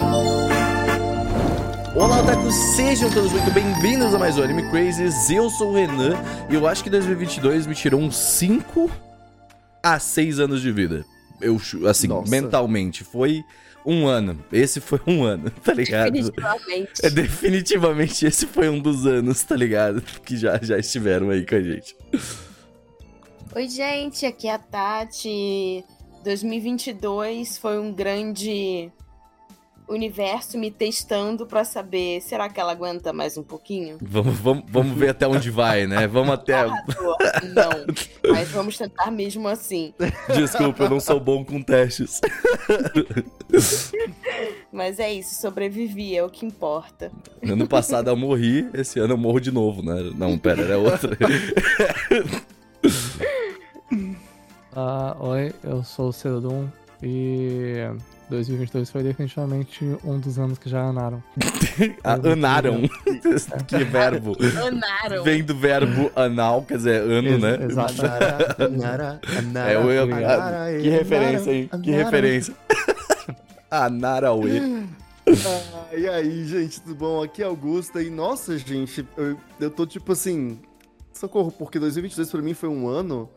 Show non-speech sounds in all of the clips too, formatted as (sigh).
Olá, otakus! Sejam todos muito bem-vindos a mais um Anime Crazes. Eu sou o Renan e eu acho que 2022 me tirou uns 5 a 6 anos de vida. Eu, assim, Nossa. mentalmente. Foi um ano. Esse foi um ano, (laughs) tá ligado? Definitivamente. É, definitivamente esse foi um dos anos, tá ligado? Que já, já estiveram aí com a gente. Oi, gente, aqui é a Tati. 2022 foi um grande universo me testando pra saber, será que ela aguenta mais um pouquinho? Vamos, vamos, vamos ver até onde vai, né? Vamos até. Arrasou. Não, mas vamos tentar mesmo assim. Desculpa, eu não sou bom com testes. Mas é isso, sobrevivi, é o que importa. Ano passado eu morri, esse ano eu morro de novo, né? Não, pera, era outra. Ah, oi, eu sou o Cerodum e 2022 foi definitivamente um dos anos que já anaram. (laughs) Ah, Anaram. (laughs) que verbo. Anaram. Vem do verbo anal, quer dizer, ano, né? Exato. Anara, Anara, Anara, (laughs) É, eu, Anara, que referência, hein? Que referência. Anarauê. Ah, e aí, gente, tudo bom? Aqui é Augusta e, nossa, gente, eu, eu tô tipo assim, socorro, porque 2022 pra mim foi um ano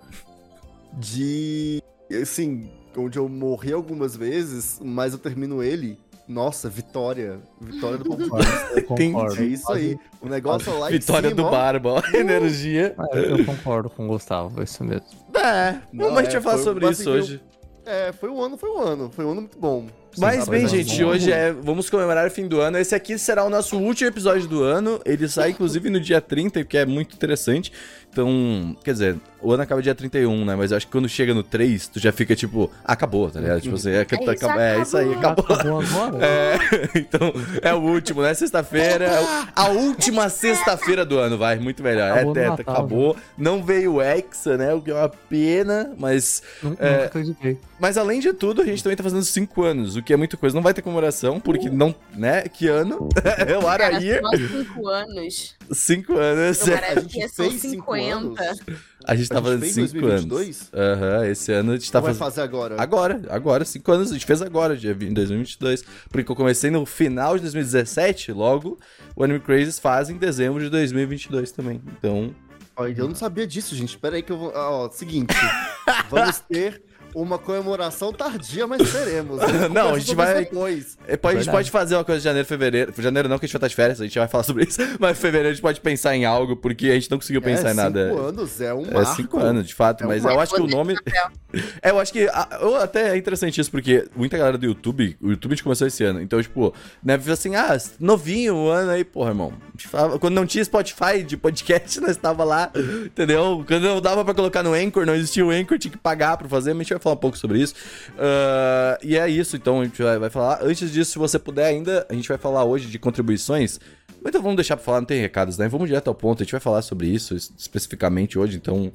de, assim, onde eu morri algumas vezes, mas eu termino ele, nossa, vitória, vitória do (laughs) concordo. É isso aí, o negócio é lá em Vitória cima, do ó. Barba, ó. Energia. Ah, eu, eu concordo com o Gustavo, é isso mesmo. É, Não, mas a gente é, vai falar foi- sobre isso basicamente, hoje. É, foi um ano, foi um ano, foi um ano muito bom. Mas bem, é gente, bom. hoje é. Vamos comemorar o fim do ano. Esse aqui será o nosso último episódio do ano. Ele sai, inclusive, no dia 30, o que é muito interessante. Então, quer dizer, o ano acaba dia 31, né? Mas eu acho que quando chega no 3, tu já fica tipo, acabou, tá ligado? Tipo assim, é, que É tá- isso, é isso aí, acabou. Acabou agora? É, (laughs) então, é o último, né? Sexta-feira. é A última sexta-feira do ano, vai. Muito melhor. Acabou é, teta, Natal, acabou. Não veio o Hexa, né? O que é uma pena, mas. Nunca, É. nunca acreditei. Mas além de tudo, a gente também tá fazendo 5 anos, o que é muita coisa. Não vai ter comemoração, porque não. Né? Que ano? (laughs) É o Cara, Araí. só cinco anos. 5 anos. Eu A gente que são fez cinco 50. anos. A gente tá A gente fazendo 5 anos. 2022? Aham, esse ano a gente tá Ou vai fazendo. fazer agora? Agora, agora, 5 anos, a gente fez agora, dia 20, em 2022. Porque eu comecei no final de 2017, logo o Anime Crazes faz em dezembro de 2022 também. Então, eu não sabia disso, gente. Pera aí que eu vou... Ó, seguinte. (laughs) vamos ter uma comemoração tardia, mas teremos. né? (laughs) Não, a gente vai- isso Depois. é, a gente pode fazer uma coisa de janeiro, fevereiro. Janeiro não, que a gente vai estar de férias, a gente vai falar sobre isso. (laughs) Mas fevereiro a gente pode pensar em algo, porque a gente não conseguiu pensar é, em nada. Cinco anos é um É marco. cinco anos, de fato, É um mas eu acho que o nome. (laughs) É, eu acho que. ah, eu- até é interessante isso, porque muita galera do YouTube. O YouTube a gente começou esse ano. Então, tipo, né, viu assim, ah, novinho, um ano aí, porra, irmão. Quando não tinha Spotify de podcast, nós tava lá, entendeu? Quando não dava pra colocar no Anchor, não existia o Anchor, tinha que pagar pra fazer, mas a gente vai falar um pouco sobre isso. Ah, e é isso, então a gente vai, vai falar. Antes disso, se você puder ainda, a gente vai falar hoje de contribuições. Mas Então vamos deixar pra falar, não tem recados, né? Vamos direto ao ponto, a gente vai falar sobre isso es- especificamente hoje, então.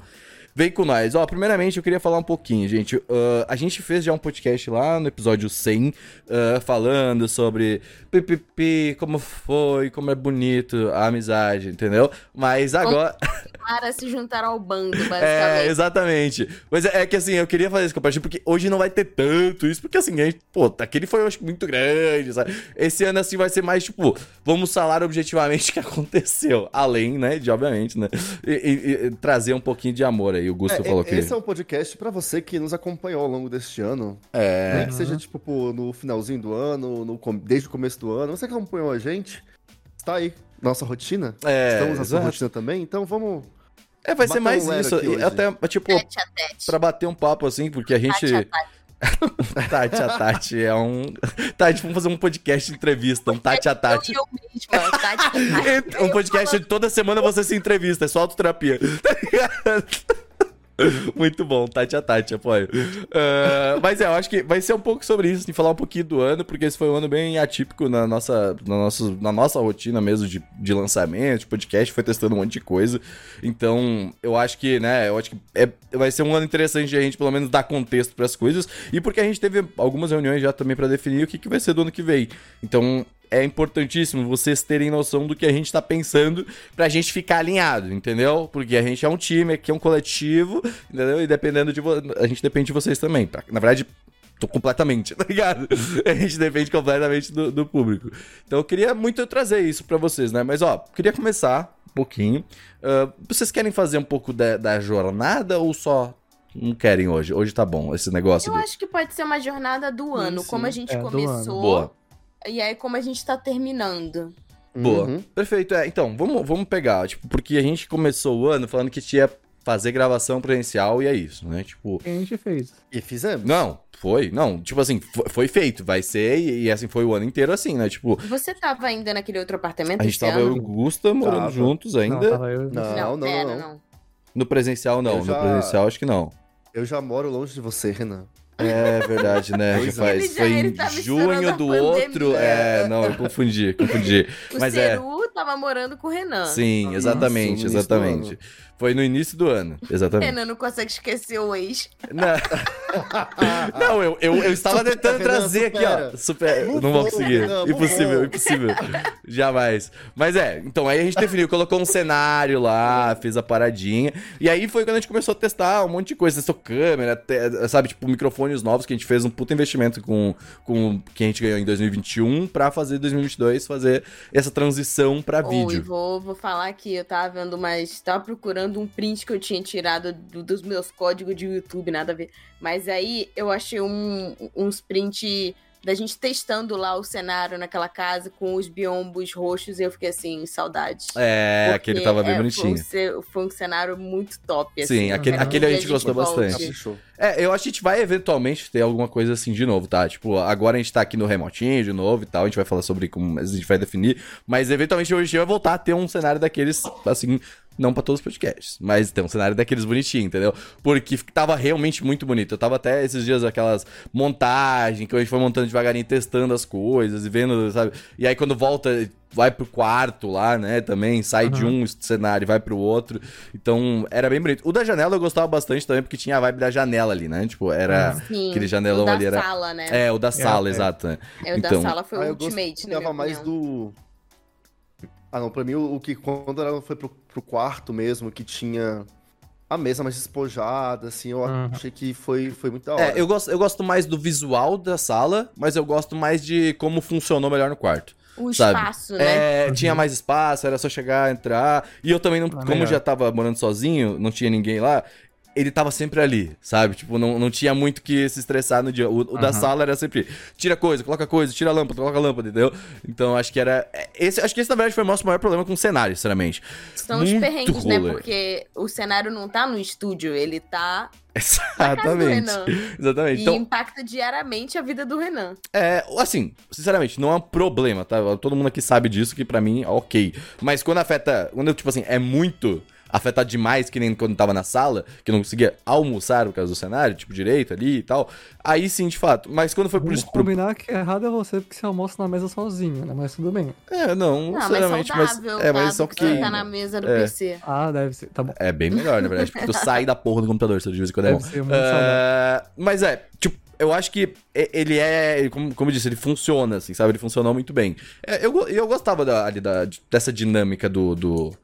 Vem com nós. Ó, primeiramente eu queria falar um pouquinho, gente. Ah, a gente fez já um podcast lá no episódio 100, ah, falando sobre pipipi, como foi, como é bonito a amizade, entendeu? Mas agora. Para se juntar ao bando, (laughs) É, basicamente. exatamente. Mas é, é que assim, eu queria fazer esse compartilho porque hoje não vai ter tanto isso, porque assim, a gente, pô, aquele foi, eu acho, muito grande, sabe? Esse ano, assim, vai ser mais, tipo, vamos falar objetivamente (laughs) o que aconteceu. Além, né, de, obviamente, né, e, e- e trazer um pouquinho de amor aí. O Gusto É, falou que... Esse é um podcast pra você que nos acompanhou ao longo deste ano. É, Nem que seja, tipo, pô, no finalzinho do ano, no desde o começo do ano. Você que acompanhou a gente, está aí, nossa rotina. é, Estamos na sua rotina também, então vamos... É, vai ser mais um isso. Até, tipo, Tete a tete. pra bater um papo, assim, porque a gente... (laughs) Tete a tete. Tati a Tati é um... Tati, vamos fazer um podcast de entrevista, um Tati a Tati. Eu, eu mesma, a tete. (laughs) Um podcast de toda semana você se entrevista, é só autoterapia. (laughs) Tá ligado? (laughs) Muito bom, Tati a Tati, apoio. Ah, mas é, eu acho que vai ser um pouco sobre isso, de falar um pouquinho do ano, porque esse foi um ano bem atípico na nossa, na nossa, na nossa rotina mesmo de, de lançamento, de podcast, foi testando um monte de coisa. Então, eu acho que, né, eu acho que é, vai ser um ano interessante de a gente, pelo menos, dar contexto para as coisas, e porque a gente teve algumas reuniões já também para definir o que, que vai ser do ano que vem. Então, é importantíssimo vocês terem noção do que a gente tá pensando pra gente ficar alinhado, entendeu? Porque a gente é um time, aqui é um coletivo, entendeu? E dependendo de a gente depende de vocês também. tá? Na verdade, tô completamente, (laughs) tá ligado? A gente depende completamente do, do público. Então eu queria muito trazer isso pra vocês, né? Mas ó, queria começar um pouquinho. Uh, vocês querem fazer um pouco da, da jornada ou só não querem hoje? Hoje tá bom esse negócio. Eu do- acho que pode ser uma jornada do ano, sim. como a gente É, começou. E aí, como a gente tá terminando. Boa. Uhum. Perfeito. É, então, vamos, vamos pegar, tipo, porque a gente começou o ano falando que tinha fazer gravação presencial e é isso, né? Tipo, a gente fez? E fizemos. não, foi, não, tipo assim, foi, foi feito, vai ser e, e assim foi o ano inteiro assim, né? Tipo, Você tava ainda naquele outro apartamento a gente tava eu e o Gusta morando Tava. juntos ainda. Não, tava eu Não. Não, não, pera, não. não. No presencial não, Eu no já- presencial acho que não. Eu já moro longe de você, Renan. É verdade, né? Pois Já é. já- foi em junho do pandemia. outro. É, não, eu confundi, confundi. O Mas é. Ceru tava morando com o Renan. Sim, exatamente, no início do exatamente. Foi no início do ano, exatamente. Renan não consegue esquecer o ex. Não, (laughs) não eu, eu, eu estava Supera, tentando Renan, trazer aqui, ó. Super, Move não vou on, conseguir. Move impossível, impossível. Jamais. Mas é, então aí a gente definiu, colocou um cenário lá, fez a paradinha. E aí foi quando a gente começou a testar um monte de coisa. Testou câmera, te- sabe, tipo, microfones novos que a gente fez um puta investimento com, com que a gente ganhou em 2021 pra fazer 2022, fazer essa transição pra e vídeo. vou, vou falar aqui, eu tava vendo mais. Tava procurando um print que eu tinha tirado do- dos meus códigos de YouTube, nada a ver. Mas aí eu achei um, uns print da gente testando lá o cenário naquela casa com os biombos roxos e eu fiquei assim, saudades. É, Porque, aquele tava bem é, bonitinho. Foi um, foi um cenário muito top, Sim, assim. aquele- Quero aquele a gente gostou bastante. É, eu acho que a gente vai eventualmente ter alguma coisa assim de novo, tá? Tipo, agora a gente tá aqui no remotinho de novo e tal, a gente vai falar sobre como a gente vai definir, mas eventualmente hoje a gente vai voltar a ter um cenário daqueles, assim, não pra todos os podcasts, mas tem um cenário daqueles bonitinho, entendeu? Porque tava realmente muito bonito. Eu tava até esses dias aquelas montagens que a gente foi montando devagarinho, testando as coisas e vendo, sabe? E aí quando volta, vai pro quarto lá, né, também, sai de um cenário e vai pro outro. Então, era bem bonito. O da janela eu gostava bastante também, porque tinha a vibe da janela ali, né? Tipo, era Sim, aquele janelão o da ali. Era... sala, né? É, o da sala, é. exato. né? É, o então- da sala foi Ah, o eu Ultimate, né? gostava mais do. Ah, não, pra mim o, o que quando ela foi pro, pro quarto mesmo, que tinha a mesa mais despojada, assim, eu Uhum. achei que foi, foi muito da hora. É, eu gosto, eu gosto mais do visual da sala, mas eu gosto mais de como funcionou melhor no quarto. O sabe? espaço, né? É, tinha mais espaço, era só chegar, entrar. E eu também, não, Ah, como melhor. já tava morando sozinho, não tinha ninguém lá, ele tava sempre ali, sabe? Tipo, não, não tinha muito que se estressar no dia. O, o da Aham. sala era sempre tira coisa, coloca coisa, tira a lâmpada, coloca a lâmpada, entendeu? Então acho que era. é, Esse, acho que esse, na verdade, foi o nosso maior problema com o cenário, sinceramente. São os muito perrengues, né? rolê. Porque o cenário não tá no estúdio, ele tá na casa do (laughs) Exatamente. Renan. Exatamente. E Então, impacta diariamente a vida do Renan. É, assim, sinceramente, não é um problema, tá? Todo mundo aqui sabe disso, que pra mim, ok. Mas quando afeta, quando, tipo assim, é muito afetado demais, que nem quando tava na sala, que não conseguia almoçar por causa do cenário, tipo, direito ali e tal, aí sim, de fato. Mas quando foi pro... Vamos combinar que errado é você porque você almoça na mesa sozinho, né? Mas tudo bem. é, não, Não, mas sinceramente, mas... saudável, é, mas tá? só Do que... você tá na mesa do é. PC. Ah, deve ser. Tá bom. É bem melhor, na verdade, porque tu sai da porra do computador, se de vez em quando é bom. ser muito saudável. É, mas é, tipo, eu acho que ele é, como, como eu disse, ele funciona, assim, sabe? Ele funcionou muito bem. É, eu, eu gostava da, ali da- dessa dinâmica do, do-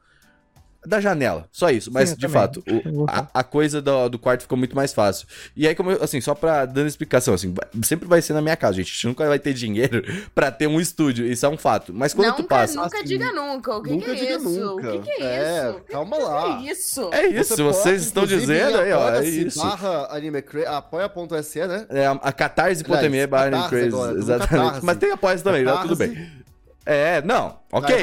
Da janela, só isso. Mas, Sim, de também. fato, o- a, a coisa do, do quarto ficou muito mais fácil. E aí, como eu, assim, só pra dando explicação, assim, sempre vai ser na minha casa, gente. A gente nunca vai ter dinheiro (laughs) pra ter um estúdio, isso é um fato. Mas quando tu nunca, passa. nunca assim, diga nunca. O que, nunca que é diga isso? nunca. O que, que é, É, isso? calma que, lá. Que é isso? É isso, Você vocês pode, estão dizendo aí, ó. É isso. Barra. Apoia.se, né? É a, a catarse.me barra Crazy. tudo Exatamente. Catarse. Mas tem apoias também, já tudo bem. É, não, ok.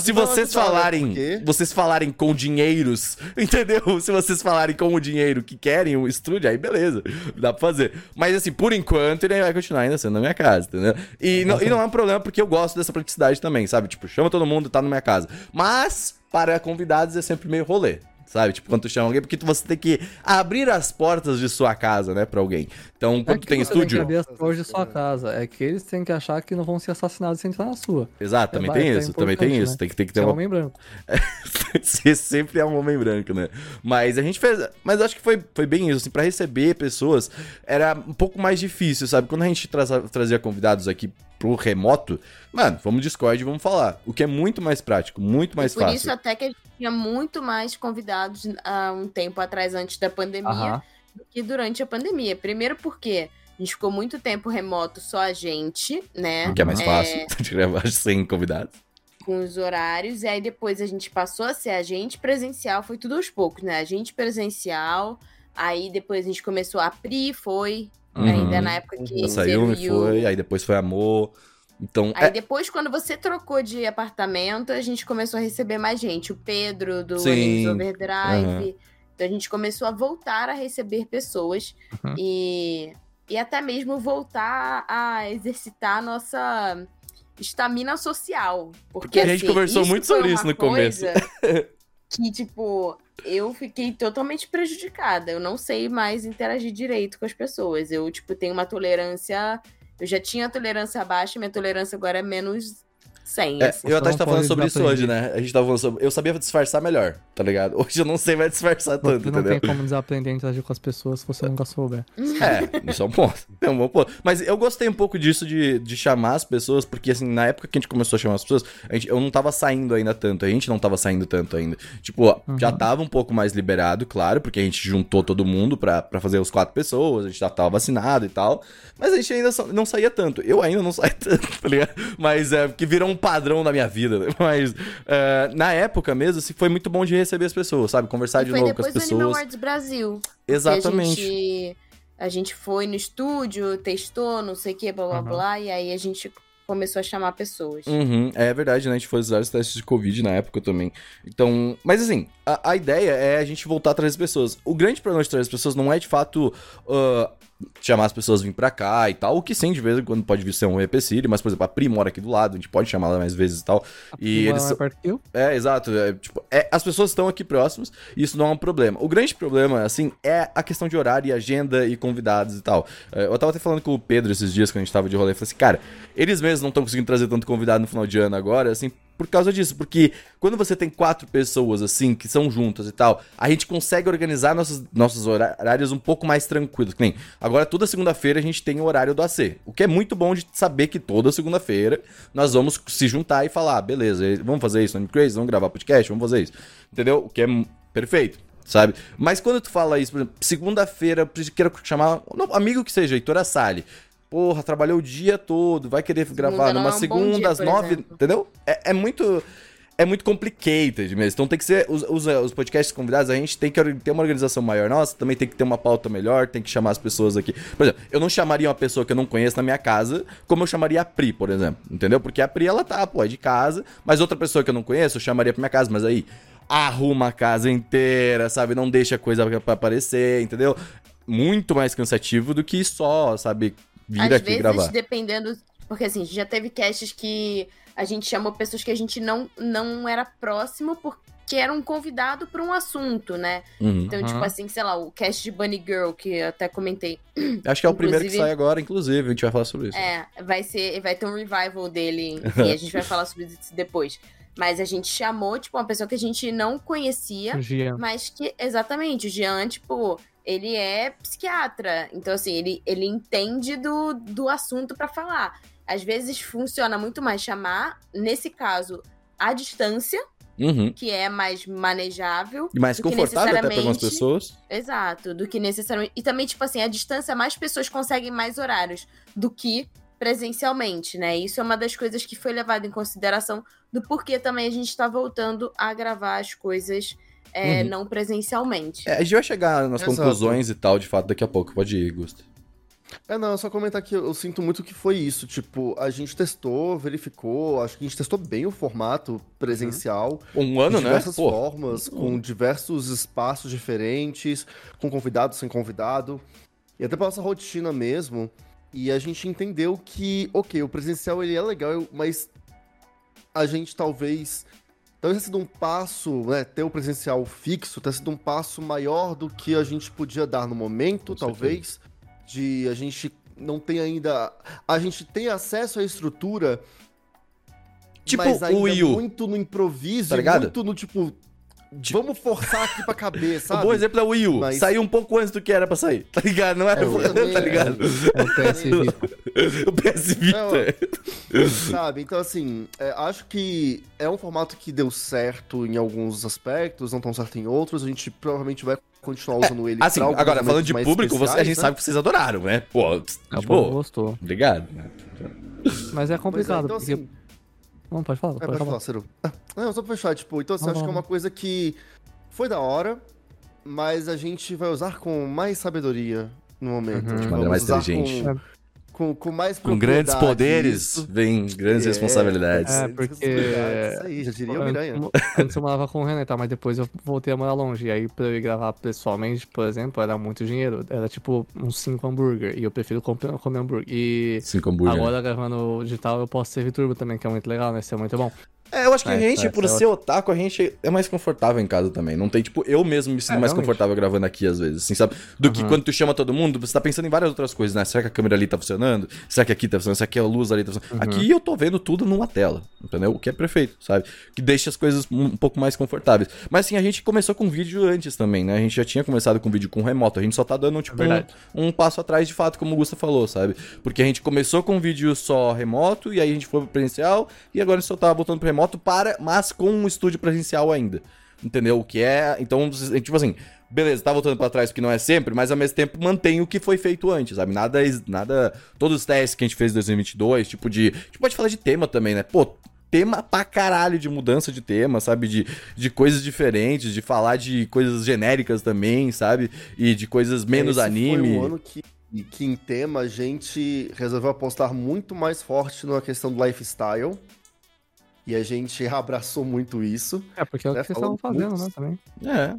Se vocês falarem, vocês falarem com dinheiros, (laughs) entendeu? Se vocês falarem com o dinheiro que querem o estúdio, aí beleza, dá pra fazer. Mas assim, por enquanto ele vai continuar ainda sendo na minha casa, entendeu? E não, e não é um problema porque eu gosto dessa praticidade também, sabe? Tipo, chama todo mundo, tá na minha casa. Mas para convidados é sempre meio rolê. Sabe? Tipo, quando tu chama alguém, porque tu- você tem que abrir as portas de sua casa, né, pra alguém. Então, quando é tu tem você tem que estúdio. abrir as portas de sua casa. É que eles têm que achar que não vão ser assassinados sem entrar na sua. Exato, também É, tem é isso, também tem importante, isso. né? Tem que, tem que ter Você é um homem branco. (laughs) Você sempre é um homem branco, né? Mas a gente fez. Mas eu acho que foi, foi bem isso. Assim, pra receber pessoas era um pouco mais difícil, sabe? Quando a gente traza- trazia convidados aqui pro remoto, mano, vamos Discord e vamos falar. O que é muito mais prático, muito mais Por fácil. isso até que a gente tinha muito mais convidados há um tempo atrás, antes da pandemia, do que durante a pandemia. Primeiro porque A gente ficou muito tempo remoto, só a gente, né? Que é mais fácil (laughs) de gravar sem convidados. Com os horários. E aí depois a gente passou a ser a gente presencial. Foi tudo aos poucos, né? A gente presencial. Aí depois a gente começou a Pri, foi. Uhum. Ainda na época que Sayumi serviu. foi, aí depois foi Amor. Então, Aí é, depois, quando você trocou de apartamento, a gente começou a receber mais gente. O Pedro, do Sim. Overdrive. Aham. Então a gente começou a voltar a receber pessoas. Uhum. E, e até mesmo voltar a exercitar a nossa estamina social. Porque, Porque a gente assim, conversou muito sobre isso no começo. (laughs) Que, tipo, eu fiquei totalmente prejudicada. Eu não sei mais interagir direito com as pessoas. Eu, tipo, tenho uma tolerância. Eu já tinha tolerância baixa, minha tolerância agora é menos 100. é, assim. eu até não estava falando sobre isso hoje, né? A gente tava falando sobre. Eu sabia disfarçar melhor, tá ligado? Hoje eu não sei mais disfarçar tanto, não entendeu? tem como desaprender a interagir com as pessoas se você nunca souber. É, isso é um ponto. Bom ponto. Mas eu gostei um pouco disso de, de chamar as pessoas, porque assim, na época que a gente começou a chamar as pessoas, a gente, eu não tava saindo ainda tanto, a gente não tava saindo tanto ainda. Tipo, ó, já tava um pouco mais liberado, claro, porque a gente juntou todo mundo pra, pra fazer os quatro pessoas, a gente já tava vacinado e tal. Mas a gente ainda não saía tanto. Eu ainda não (laughs) saio tanto, tá ligado? Mas é, porque virou um padrão na minha vida. né? (laughs) Mas é, na época mesmo, assim, foi muito bom de receber as pessoas, sabe? Conversar E de foi novo com as depois do Anime pessoas. Awards Brasil. que Exatamente. A gente, foi no estúdio, testou, não sei o que, blá blá Uhum. blá, e aí a gente começou a chamar pessoas. Uhum, é verdade, né? A gente fez vários testes de Covid na época também. Então, mas assim, a, a ideia é a gente voltar a trazer as pessoas. O grande problema de trazer as pessoas não é de fato ah, chamar as pessoas a vir pra cá e tal, o que sim, de vez em quando pode vir ser um empecilho, mas, por exemplo, a Pri mora aqui do lado, a gente pode chamar ela mais vezes e tal. E Uma eles. eu. É, exato. É, tipo, é, as pessoas estão aqui próximas e isso não é um problema. O grande problema, assim, é a questão de horário e agenda e convidados e tal. É, eu tava até falando com o Pedro esses dias, quando a gente tava de rolê, eu falei assim, cara, eles mesmos não estão conseguindo trazer tanto convidado no final de ano agora, assim, por causa disso. Porque quando você tem quatro pessoas, assim, que são juntas e tal, a gente consegue organizar nossos, nossos horários um pouco mais tranquilos. Que nem, agora toda segunda-feira a gente tem o horário do AC. O que é muito bom de saber que toda segunda-feira nós vamos se juntar e falar, ah, beleza, vamos fazer isso Anime Crazy, vamos gravar podcast, vamos fazer isso. Entendeu? O que é perfeito. Sabe? Mas quando tu fala isso, por exemplo, segunda-feira, quero chamar um amigo que seja, Heitor Assali. Porra, trabalhou o dia todo, vai querer gravar numa é um segunda, dia, às nove, exemplo. entendeu? É, é muito. É muito complicated mesmo. Então tem que ser. Os, os, os podcasts convidados, a gente tem que ter uma organização maior nossa, também tem que ter uma pauta melhor, tem que chamar as pessoas aqui. Por exemplo, eu não chamaria uma pessoa que eu não conheço na minha casa, como eu chamaria a Pri, por exemplo. Entendeu? Porque a Pri, ela tá, pô, é de casa, mas outra pessoa que eu não conheço, eu chamaria pra minha casa, mas aí. Arruma a casa inteira, sabe? Não deixa coisa pra aparecer, entendeu? Muito mais cansativo do que só, sabe, vir Às aqui vezes, gravar. dependendo. Porque assim, já teve casts que a gente chamou pessoas que a gente não, não era próximo porque era um convidado para um assunto, né? Uhum. Então, Uhum. tipo assim, sei lá, o cast de Bunny Girl, que eu até comentei. Acho que é o primeiro que Inclusive- sai agora, inclusive, a gente vai falar sobre isso. É, vai ser, vai ter um revival dele, (laughs) enfim, a gente vai falar sobre isso depois. Mas a gente chamou, tipo, uma pessoa que a gente não conhecia, mas que, exatamente, o Jean, tipo, ele é psiquiatra. Então, assim, ele, ele entende do, do assunto pra falar. Às vezes funciona muito mais chamar, nesse caso, à distância, Uhum. que é mais manejável. E mais confortável até para algumas pessoas. Exato, do que necessariamente. E também, tipo assim, à distância, mais pessoas conseguem mais horários do que presencialmente, né? Isso é uma das coisas que foi levado em consideração do porquê também a gente tá voltando a gravar as coisas é, Uhum. não presencialmente. É, a gente vai chegar nas Exato. conclusões e tal, de fato, daqui a pouco. Pode ir, Gusto. É, não, só comentar que eu, eu sinto muito que foi isso. Tipo, a gente testou, verificou, acho que a gente testou bem o formato presencial. Um ano, de né? diversas Pô, formas, com diversos espaços diferentes, com convidado, sem convidado. E até pela nossa rotina mesmo. E a gente entendeu que, ok, o presencial ele é legal, mas a gente talvez. Talvez tenha sido um passo, né? Ter o presencial fixo, tenha sido um passo maior do que a gente podia dar no momento, Com talvez. De a gente não tem ainda. A gente tem acesso à estrutura. Tipo mas ainda o Wii U. muito no improviso, Tá ligado? muito no tipo. Vamos forçar aqui pra caber, O (laughs) sabe? bom exemplo é o Wii U. Mas- Saiu um pouco antes do que era pra sair. Tá ligado? Não era. É, tá ligado? É o PS (laughs) Vita. o PS Vita. Sabe? Então, assim, é, acho que é um formato que deu certo em alguns aspectos, não tão certo em outros. A gente provavelmente vai continuar usando ele Assim, agora, falando de público, você- a gente né? sabe que vocês adoraram, né? Pô, É, o de povo boa. gostou. Obrigado. Mas é é, complicado, então, porque. assim, Não, pode falar, É, pode, pode falar. falar, Ciro. Ah, Não, só pra fechar, tipo, então assim, Não, acho que é não. uma coisa que foi da hora, mas a gente vai usar com mais sabedoria no momento. Uhum. De Vamos maneira mais usar inteligente. Com, com, com mais Com grandes poderes isso. vem grandes É, responsabilidades. É, porque- responsabilidades, Isso aí, já diria o Miranha. Antes eu morava com o Renan, tá? Mas depois eu voltei a morar longe. E aí, pra eu ir gravar pessoalmente, por exemplo, era muito dinheiro. Era tipo uns 5 hambúrguer. E eu prefiro comer, comer hambúrguer. E Cinco hambúrguer. agora, gravando digital, eu posso servir turbo também, que é muito legal, né? Isso é muito bom. É, eu acho que a É, gente, é, por é ser otaku, a gente é mais confortável em casa também. Não tem, tipo, eu mesmo me sinto É, mais realmente. confortável gravando aqui, às vezes, assim, sabe? Do que Uhum. quando tu chama todo mundo, você tá pensando em várias outras coisas, né? Será que a câmera ali tá funcionando? Será que aqui tá funcionando? Será que a luz ali tá funcionando? Uhum. Aqui eu tô vendo tudo numa tela, entendeu? O que é perfeito, sabe? Que deixa as coisas um, pouco mais confortáveis. Mas, assim, a gente começou com vídeo antes também, né? A gente já tinha começado com vídeo com remoto. A gente só tá dando, tipo, um, um passo atrás, de fato, como o Gusta falou, sabe? Porque a gente começou com vídeo só remoto, e aí a gente foi pro presencial, e agora a gente só tá voltando pro remoto, para, mas com um estúdio presencial ainda. Entendeu? O que é. Então, tipo assim, beleza, tá voltando pra trás porque não é sempre, mas ao mesmo tempo mantém o que foi feito antes, sabe? Nada. nada todos os testes que a gente fez em 2022, tipo de. A gente pode falar de tema também, né? Pô. Tema pra caralho de mudança de tema, sabe? De, de coisas diferentes, de falar de coisas genéricas também, sabe? E de coisas menos Esse anime. Foi um ano que, que, em tema, a gente resolveu apostar muito mais forte na questão do lifestyle. E a gente (laughs) abraçou muito isso. É, porque é o É, que vocês estavam fazendo, muito- né, também. É.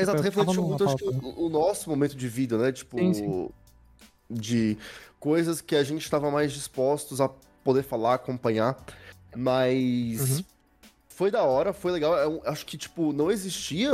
Exato, refletiu muito, acho que, pauta, o, o nosso momento de vida, né? Tipo, Sim, sim. de coisas que a gente estava mais dispostos a poder falar, acompanhar. Mas Uhum. foi da hora, foi legal. Eu acho que, tipo, não existia.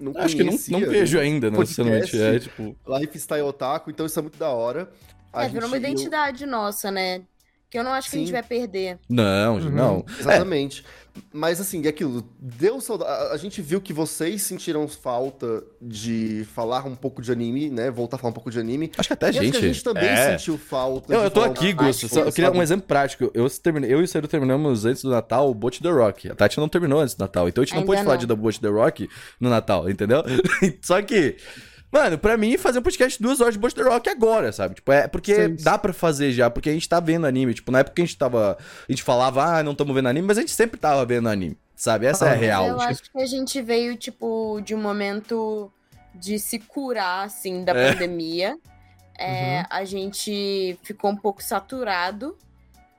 Não Acho que não, não vejo ainda, né? podcast. Sinceramente, é tipo. Lifestyle Otaku, então isso é muito da hora. A É, virou uma identidade nossa, né? Que eu não acho que a gente Sim. vai perder. Não, Uhum. não. Exatamente. Mas assim, é aquilo, deu saudade. A, gente viu que vocês sentiram falta de falar um pouco de anime, né? Voltar a falar um pouco de anime. Acho que até a acho gente. que a gente também é. sentiu falta. Eu, de eu tô falar aqui, Gusto. Só, eu queria um exemplo prático. Eu, terminei, eu e o Ciro terminamos antes do Natal o Boat The Rock. A Tati não terminou antes do Natal. Então a gente não Ainda pôde falar não. de The Boat The Rock no Natal, entendeu? (laughs) Só que. Mano, pra mim, fazer um podcast duas horas de The Rock agora, sabe? Tipo, é porque Sim. dá pra fazer já, porque a gente tá vendo anime. Tipo, na época que a gente tava. A gente falava, ah, não estamos vendo anime, mas a gente sempre tava vendo anime, sabe? Essa é a Ah, real. Eu acho que a gente veio, tipo, de um momento de se curar, assim, da É. pandemia. É, Uhum. A gente ficou um pouco saturado.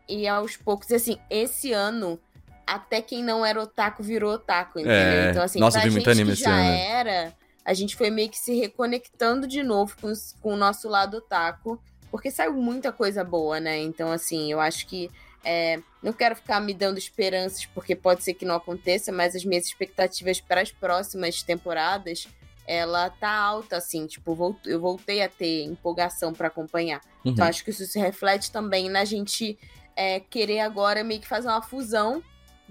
E aos poucos, assim, esse ano, até quem não era otaku virou otaku, entendeu? É. Então, assim, Nossa, pra vi muito gente anime que esse já ano. era, a gente foi meio que se reconectando de novo com, os- com o nosso lado otaku. Porque saiu muita coisa boa, né? Então, assim, eu acho que é, não quero ficar me dando esperanças, porque pode ser que não aconteça, mas as minhas expectativas para as próximas temporadas, ela tá alta, assim, tipo, eu voltei a ter empolgação para acompanhar. Uhum. Então, acho que isso se reflete também na gente é, querer agora meio que fazer uma fusão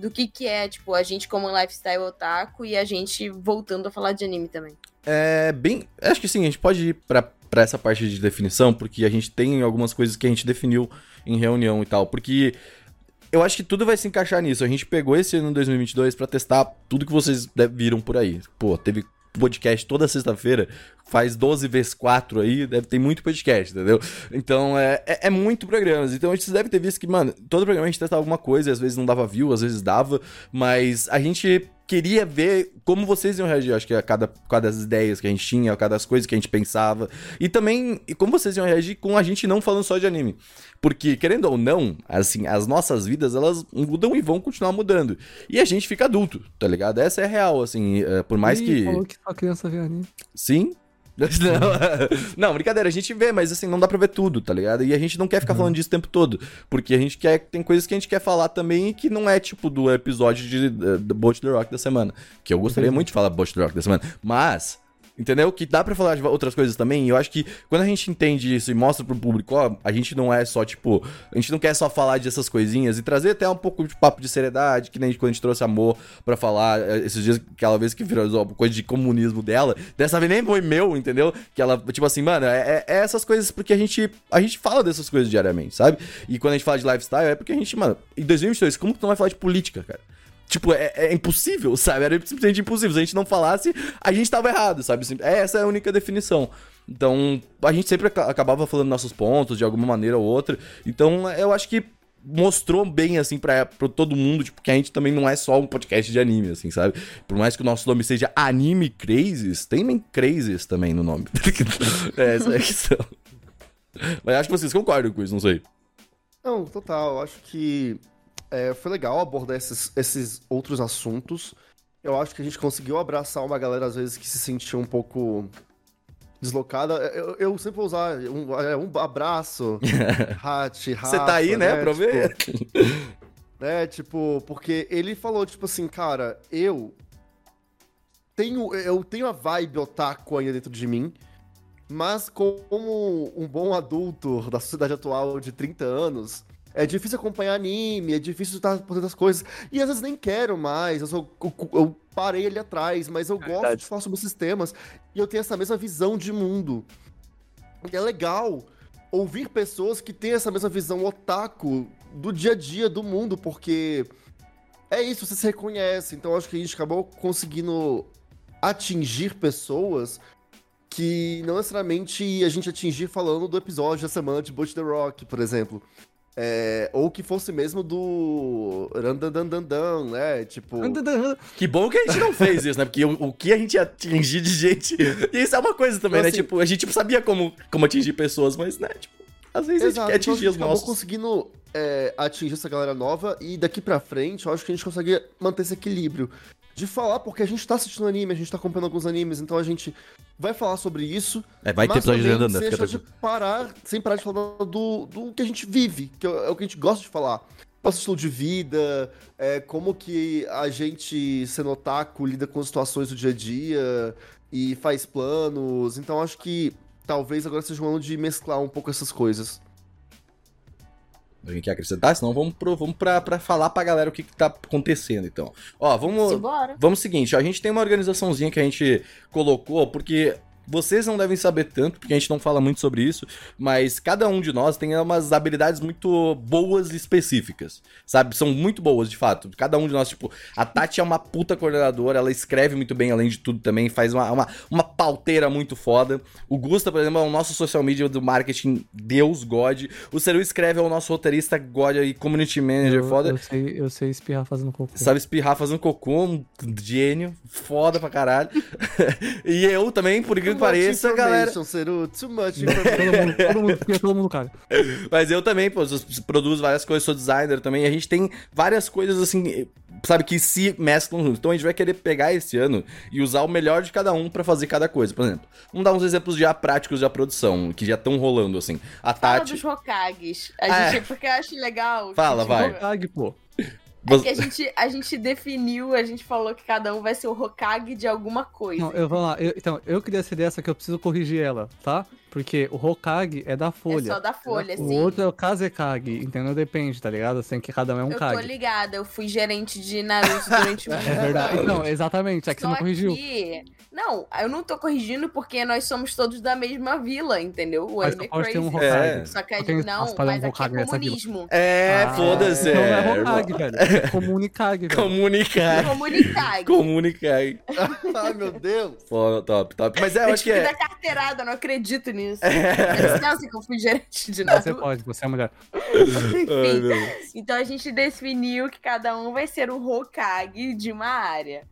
do que que é, tipo, a gente como lifestyle otaku e a gente voltando a falar de anime também. É bem. Acho que sim, a gente pode ir pra, pra essa parte de definição, porque a gente tem algumas coisas que a gente definiu em reunião e tal. Porque eu acho que tudo vai se encaixar nisso. A gente pegou esse ano 2022 pra testar tudo que vocês viram por aí. Pô, teve podcast toda sexta-feira, faz 12 vezes 4 aí, deve ter muito podcast, entendeu? Então é, é, é muito programas. Então a gente deve ter visto que, mano, todo programa a gente testava alguma coisa, às vezes não dava view, às vezes dava, mas a gente queria ver como vocês iam reagir, acho que a cada, cada das ideias que a gente tinha, a cada das coisas que a gente pensava. E também como vocês iam reagir com a gente não falando só de anime. Porque, querendo ou não, assim, as nossas vidas, elas mudam e vão continuar mudando. E a gente fica adulto, tá ligado? Essa é real, assim, é, por mais Ih, que... Falou que só criança vê anime. Sim. Não, (laughs) não, brincadeira, a gente vê, mas assim, não dá pra ver tudo, tá ligado? E a gente não quer ficar falando disso o tempo todo. Porque a gente quer. Tem coisas que a gente quer falar também que não é tipo do episódio de uh, Boat the Rock da semana. Que eu gostaria Entendi. muito de falar Boat the Rock da semana. Mas. Entendeu? Que dá pra falar de outras coisas também. E eu acho que quando a gente entende isso e mostra pro público, ó, a gente não é só, tipo, a gente não quer só falar dessas coisinhas e trazer até um pouco de papo de seriedade, que nem quando a gente trouxe amor pra falar eh, esses dias, aquela vez que virou coisa de comunismo dela. Dessa vez nem foi meu, entendeu? Que ela, tipo assim, mano, é, é essas coisas porque a gente, a gente fala dessas coisas diariamente, sabe? E quando a gente fala de lifestyle é porque a gente, mano, em 2022, como que tu não vai falar de política, cara? Tipo, é, é, impossível, sabe? Era simplesmente impossível. Se a gente não falasse, a gente tava errado, sabe? Essa é a única definição. Então, a gente sempre acabava falando nossos pontos de alguma maneira ou outra. Então, eu acho que mostrou bem, assim, pra, pra todo mundo, tipo, que a gente também não é só um podcast de anime, assim, sabe? Por mais que o nosso nome seja Anime Crazes, tem nem Crazes também no nome. (laughs) é, essa é a questão. Mas acho que vocês concordam com isso, não sei. Não, total. Acho que é, foi legal abordar esses, esses outros assuntos. Eu acho que a gente conseguiu abraçar uma galera, às vezes, que se sentia um pouco deslocada. Eu, eu sempre vou usar um, é, um abraço, (laughs) hat, Você tá aí, né, né pra tipo, ver? né, tipo, porque ele falou, tipo assim, cara, eu tenho, eu tenho a vibe otaku ainda dentro de mim, mas como um bom adulto da sociedade atual de 30 anos, é difícil acompanhar anime, é difícil estar por dentro das coisas. E às vezes nem quero mais. Eu, sou, eu, eu parei ali atrás, mas eu é gosto verdade. de falar sobre esses temas. E eu tenho essa mesma visão de mundo. E é legal ouvir pessoas que têm essa mesma visão otaku do dia a dia do mundo, porque é isso, você se reconhece. Então acho que a gente acabou conseguindo atingir pessoas que não necessariamente a gente atingir falando do episódio da semana de Boat the Rock, por exemplo. É, ou que fosse mesmo do Randandandandan, né? Tipo. Que bom que a gente não fez isso, né? Porque o, o que a gente atingir de gente. (laughs) Isso é uma coisa também, então, né? Assim, tipo, a gente tipo, sabia como, como atingir pessoas, mas, né? Tipo, às vezes exato, a gente quer atingir então a gente os nossos. conseguindo é, atingir essa galera nova e daqui pra frente eu acho que a gente consegue manter esse equilíbrio de falar, porque a gente tá assistindo anime, a gente tá acompanhando alguns animes, então a gente vai falar sobre isso. É, vai ter episódio de deixa de parar, sem parar de falar do, do que a gente vive, que é, é o que a gente gosta de falar. Nosso estilo de vida, é, como que a gente, sendo otaku, lida com situações do dia a dia e faz planos. Então acho que talvez agora seja um ano de mesclar um pouco essas coisas. Alguém quer acrescentar? Senão vamos, pro, vamos pra, pra falar pra galera o que, que tá acontecendo, então. Ó, vamos. Simbora. Vamos seguinte, ó, a gente tem uma organizaçãozinha que a gente colocou, porque vocês não devem saber tanto, porque a gente não fala muito sobre isso, mas cada um de nós tem umas habilidades muito boas e específicas, sabe? São muito boas, de fato. Cada um de nós, tipo, a Tati é uma puta coordenadora, ela escreve muito bem, além de tudo também, faz uma, uma, uma pauteira muito foda. O Gusta, por exemplo, é o nosso social media do marketing Deus God. O Seru escreve, é o nosso roteirista God e community manager eu, foda. Eu sei, eu sei espirrar fazendo cocô. Sabe espirrar fazendo cocô, um gênio, foda pra caralho. (laughs) e eu também, por incrível pareça, galera. Seru, too much todo mundo, todo mundo, todo mundo cara. (laughs) Mas eu também, pô, produzo várias coisas, sou designer também. E a gente tem várias coisas assim, sabe, que se mesclam juntos. Então a gente vai querer pegar esse ano e usar o melhor de cada um para fazer cada coisa. Por exemplo, vamos dar uns exemplos já práticos da produção, que já estão rolando, assim. A Fala Tati. dos Hokages. A ah, gente, é. Porque eu acho legal. Fala, vai. Hokage, pô. É que a gente, a gente definiu, a gente falou que cada um vai ser o Hokage de alguma coisa. Não, eu vou lá. Eu, então, eu queria ser dessa que eu preciso corrigir ela, tá? Porque o Hokage é da folha. É só da folha, é sim. O outro é o Kazekage, entendeu? Depende, tá ligado? Assim que cada um é um eu Kage. Eu tô ligada, eu fui gerente de Naruto durante (laughs) um É verdade. Não, exatamente, é que só você não corrigiu. Que... Não, eu não tô corrigindo porque nós somos todos da mesma vila, entendeu? O mas Anime pode Crazy. Um Hokage. É. Só que a gente, não, mas aqui é comunismo. É, Ah, foda-se. Não, é, não é Hokage, velho. É Comunicage, velho. Comunicar. Comunicai. Comunicar. (laughs) Ai, meu Deus. Pô, top, top. Mas é, eu acho que é. da carteirada, eu não acredito nisso. É. Licença que eu fui gerente de Você Naruto. pode, você é mulher. Ai, Enfim, meu. então a gente definiu que cada um vai ser o Hokage de uma área.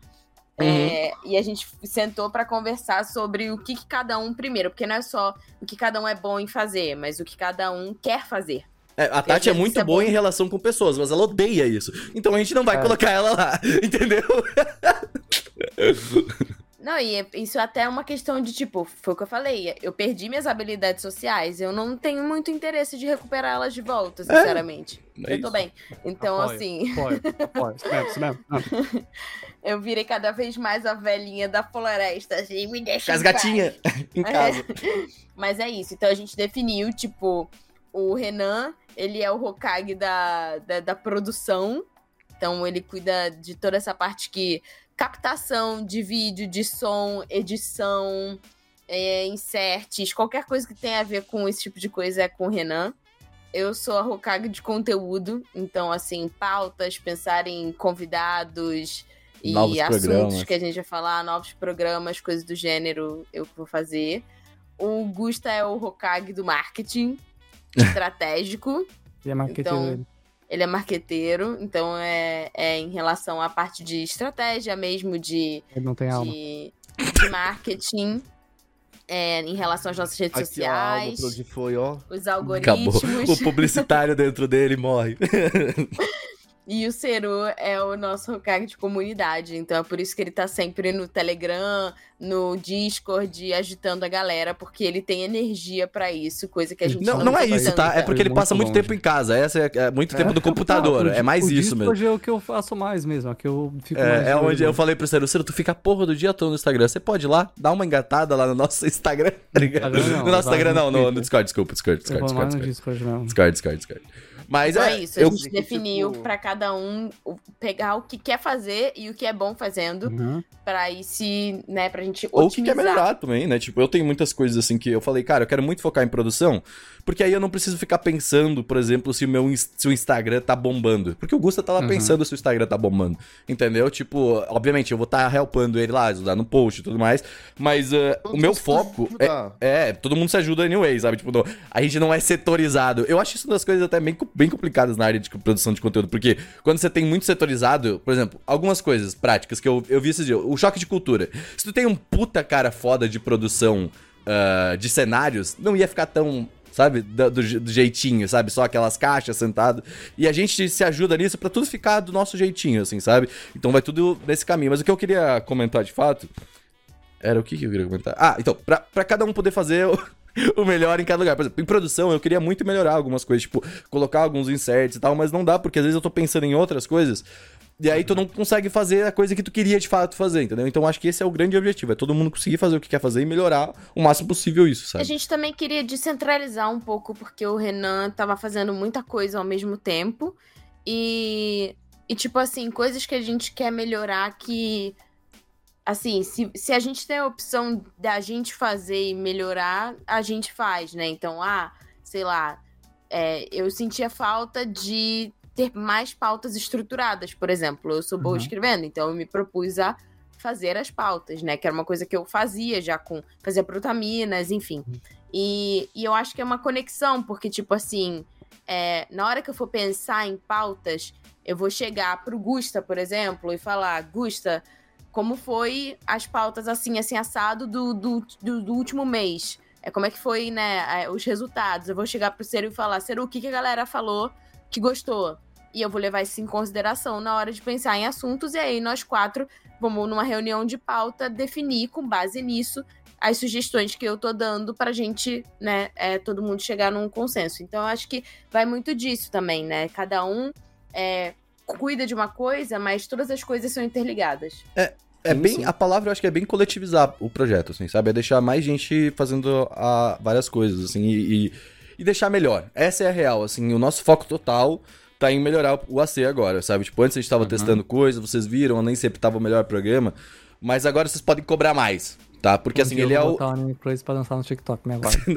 Uhum. É, e a gente sentou pra conversar sobre o que, que cada um primeiro, porque não é só o que cada um é bom em fazer, mas o que cada um quer fazer. É, a Tati é muito é boa bom. em relação com pessoas, mas ela odeia isso. Então a gente não vai É. colocar ela lá, (laughs) entendeu? (laughs) Não, e é- isso até é uma questão de, tipo, foi o que eu falei. Eu perdi minhas habilidades sociais. Eu não tenho muito interesse de recuperá-las de volta, sinceramente. É eu tô isso. bem. Então, Apoio, assim, Apoio, apoio. Isso mesmo, isso mesmo. (laughs) Eu virei cada vez mais a velhinha da floresta. Assim, me deixa. As gatinhas (laughs) em casa. (laughs) Mas é isso. Então a gente definiu, tipo, o Renan, ele é o Hokage da, da, da produção. Então ele cuida de toda essa parte que. Captação de vídeo, de som, edição, é, inserts, qualquer coisa que tenha a ver com esse tipo de coisa é com o Renan. Eu sou a Hokage de conteúdo, então, assim, pautas, pensar em convidados e Novos assuntos programas. que a gente vai falar, novos programas, coisas do gênero, eu vou fazer. O Gusta é o Hokage do marketing (laughs) estratégico. E é marqueteiro. Então, ele. É marqueteiro, então é, é em relação à parte de estratégia mesmo, de, Ele não tem alma. de, de marketing, é, em relação às nossas redes Aqui, ó, sociais, onde foi, ó. os Acabou. algoritmos. O publicitário dentro dele morre. (laughs) E o Seru é o nosso Hokage de comunidade, então é por isso que ele tá sempre no Telegram, no Discord, agitando a galera, porque ele tem energia pra isso, coisa que a gente Não, não, não é tem isso, tá? É porque ele Muito passa muito longe. tempo em casa. Essa é, é muito tempo É. do computador. Não, o é mais o isso mesmo. Discord é o que eu faço mais mesmo, é que eu fico mais É, é onde eu falei pro Ciro, Ciro, tu fica a porra do dia todo no Instagram. Você pode ir lá, dar uma engatada lá no nosso (laughs) Instagram, tá ligado? Instagram não, no nosso Instagram no não, no, no. Discord, desculpa, Discord, Discord, Discord, no Discord, Discord. Discord, Discord, Discord. Mas Então é, é isso, a eu, gente definiu tipo- pra cada um pegar o que quer fazer e o que é bom fazendo, Uhum. pra ir se, né, pra gente Ou o que quer otimizar. melhorar também, né? Tipo, eu tenho muitas coisas assim que eu falei, cara, eu quero muito focar em produção, porque aí eu não preciso ficar pensando, por exemplo, se o meu se o Instagram tá bombando. Porque o Gusta tá lá Uhum. pensando se o Instagram tá bombando. Entendeu? Tipo, obviamente, eu vou estar tá helpando ele lá, ajudar no post e tudo mais. Mas uh, o meu foco é, é, todo mundo se ajuda anyway, sabe? Tipo, não- a gente não é setorizado. Eu acho isso uma das coisas até bem, bem complicadas na área de produção de conteúdo, porque quando você tem muito setorizado, por exemplo, algumas coisas práticas que eu, eu vi esses dias, o choque de cultura. Se tu tem um puta cara foda de produção ah, de cenários, não ia ficar tão. Sabe? Do, do do jeitinho, sabe? Só aquelas caixas sentado. E a gente se ajuda nisso pra tudo ficar do nosso jeitinho, assim, sabe? Então vai tudo nesse caminho. Mas o que eu queria comentar de fato era o que que eu queria comentar? Ah, então, pra, pra cada um poder fazer (laughs) o, melhor em cada lugar. Por exemplo, em produção, eu queria muito melhorar algumas coisas, tipo, colocar alguns inserts e tal, mas não dá, porque às vezes eu tô pensando em outras coisas. E aí tu não consegue fazer a coisa que tu queria de fato fazer, entendeu? Então acho que esse é o grande objetivo, é todo mundo conseguir fazer o que quer fazer e melhorar o máximo possível isso, A sabe? gente também queria descentralizar um pouco, porque o Renan tava fazendo muita coisa ao mesmo tempo. E, e tipo assim, coisas que a gente quer melhorar que. Assim, se, se a gente tem a opção da gente fazer e melhorar, a gente faz, né? Então, ah, sei lá, é, eu sentia falta de ter mais pautas estruturadas, por exemplo. Eu sou boa Uhum. escrevendo, então eu me propus a fazer as pautas, né? Que era uma coisa que eu fazia já com. Fazia protaminas, enfim. E, e eu acho que é uma conexão, porque, tipo assim, é, na hora que eu for pensar em pautas, eu vou chegar pro Gusta, por exemplo, e falar, Gusta, como foi as pautas assim, assim, assado do, do, do, do último mês? É, como é que foi, né, os resultados? Eu vou chegar pro Seru e falar, Seru, o que, que a galera falou que gostou? E eu vou levar isso em consideração na hora de pensar em assuntos, e aí nós quatro vamos numa reunião de pauta definir com base nisso as sugestões que eu tô dando pra gente, né, é, todo mundo chegar num consenso. Então, eu acho que vai muito disso também, né? Cada um é, cuida de uma coisa, mas todas as coisas são interligadas. É Sim, bem, sim. a palavra eu acho que é bem coletivizar o projeto, assim, sabe? É deixar mais gente fazendo ah, várias coisas, assim, e, e, e deixar melhor. Essa é a real, assim, o nosso foco total tá em melhorar o AC agora, sabe? Tipo, antes a gente tava Uhum. testando coisas, vocês viram, nem sempre tava o melhor programa, mas agora vocês podem cobrar mais, tá? Porque, Um assim, ele é vou o... botar o pra dançar no TikTok, né, agora. (laughs)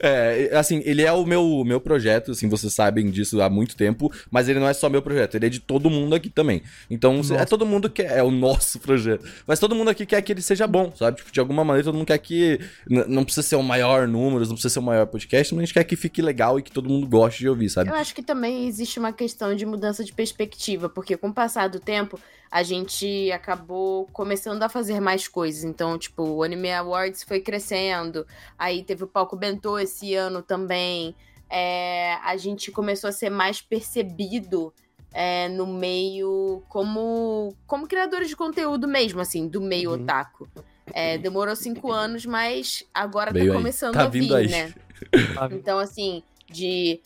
É, assim, ele é o meu, meu projeto, assim, vocês sabem disso há muito tempo, mas ele não é só meu projeto, ele é de todo mundo aqui também. Então, Nossa. é todo mundo que é o nosso (laughs) projeto. Mas todo mundo aqui quer que ele seja bom, sabe? Tipo, de alguma maneira, todo mundo quer que. Não precisa ser o maior número, não precisa ser o maior podcast, mas a gente quer que fique legal e que todo mundo goste de ouvir, sabe? Eu acho que também existe uma questão de mudança de perspectiva, porque com o passar do tempo, a gente acabou começando a fazer mais coisas. Então, tipo, o Anime Awards foi crescendo, aí teve o Palco Bentô esse ano também. É, a gente começou a ser mais percebido é, no meio como, como criadores de conteúdo mesmo, assim, do meio Uhum. otaku. É, demorou cinco anos, mas agora Veio tá começando Tá a vindo vir, aí. né? (laughs) Tá, Então, assim, de.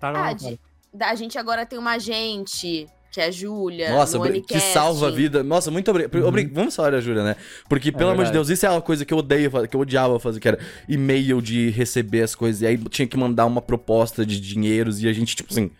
tá Ah, de- a gente agora tem uma agente, que é a Júlia. Nossa, no que salva a vida. Nossa, muito obrigado. Uhum. Vamos falar da Júlia, né? Porque, pelo amor de. Deus, isso é uma coisa que eu odeio que eu odiava fazer, que era e-mail de receber as coisas. E aí tinha que mandar uma proposta de dinheiros e a gente, tipo assim.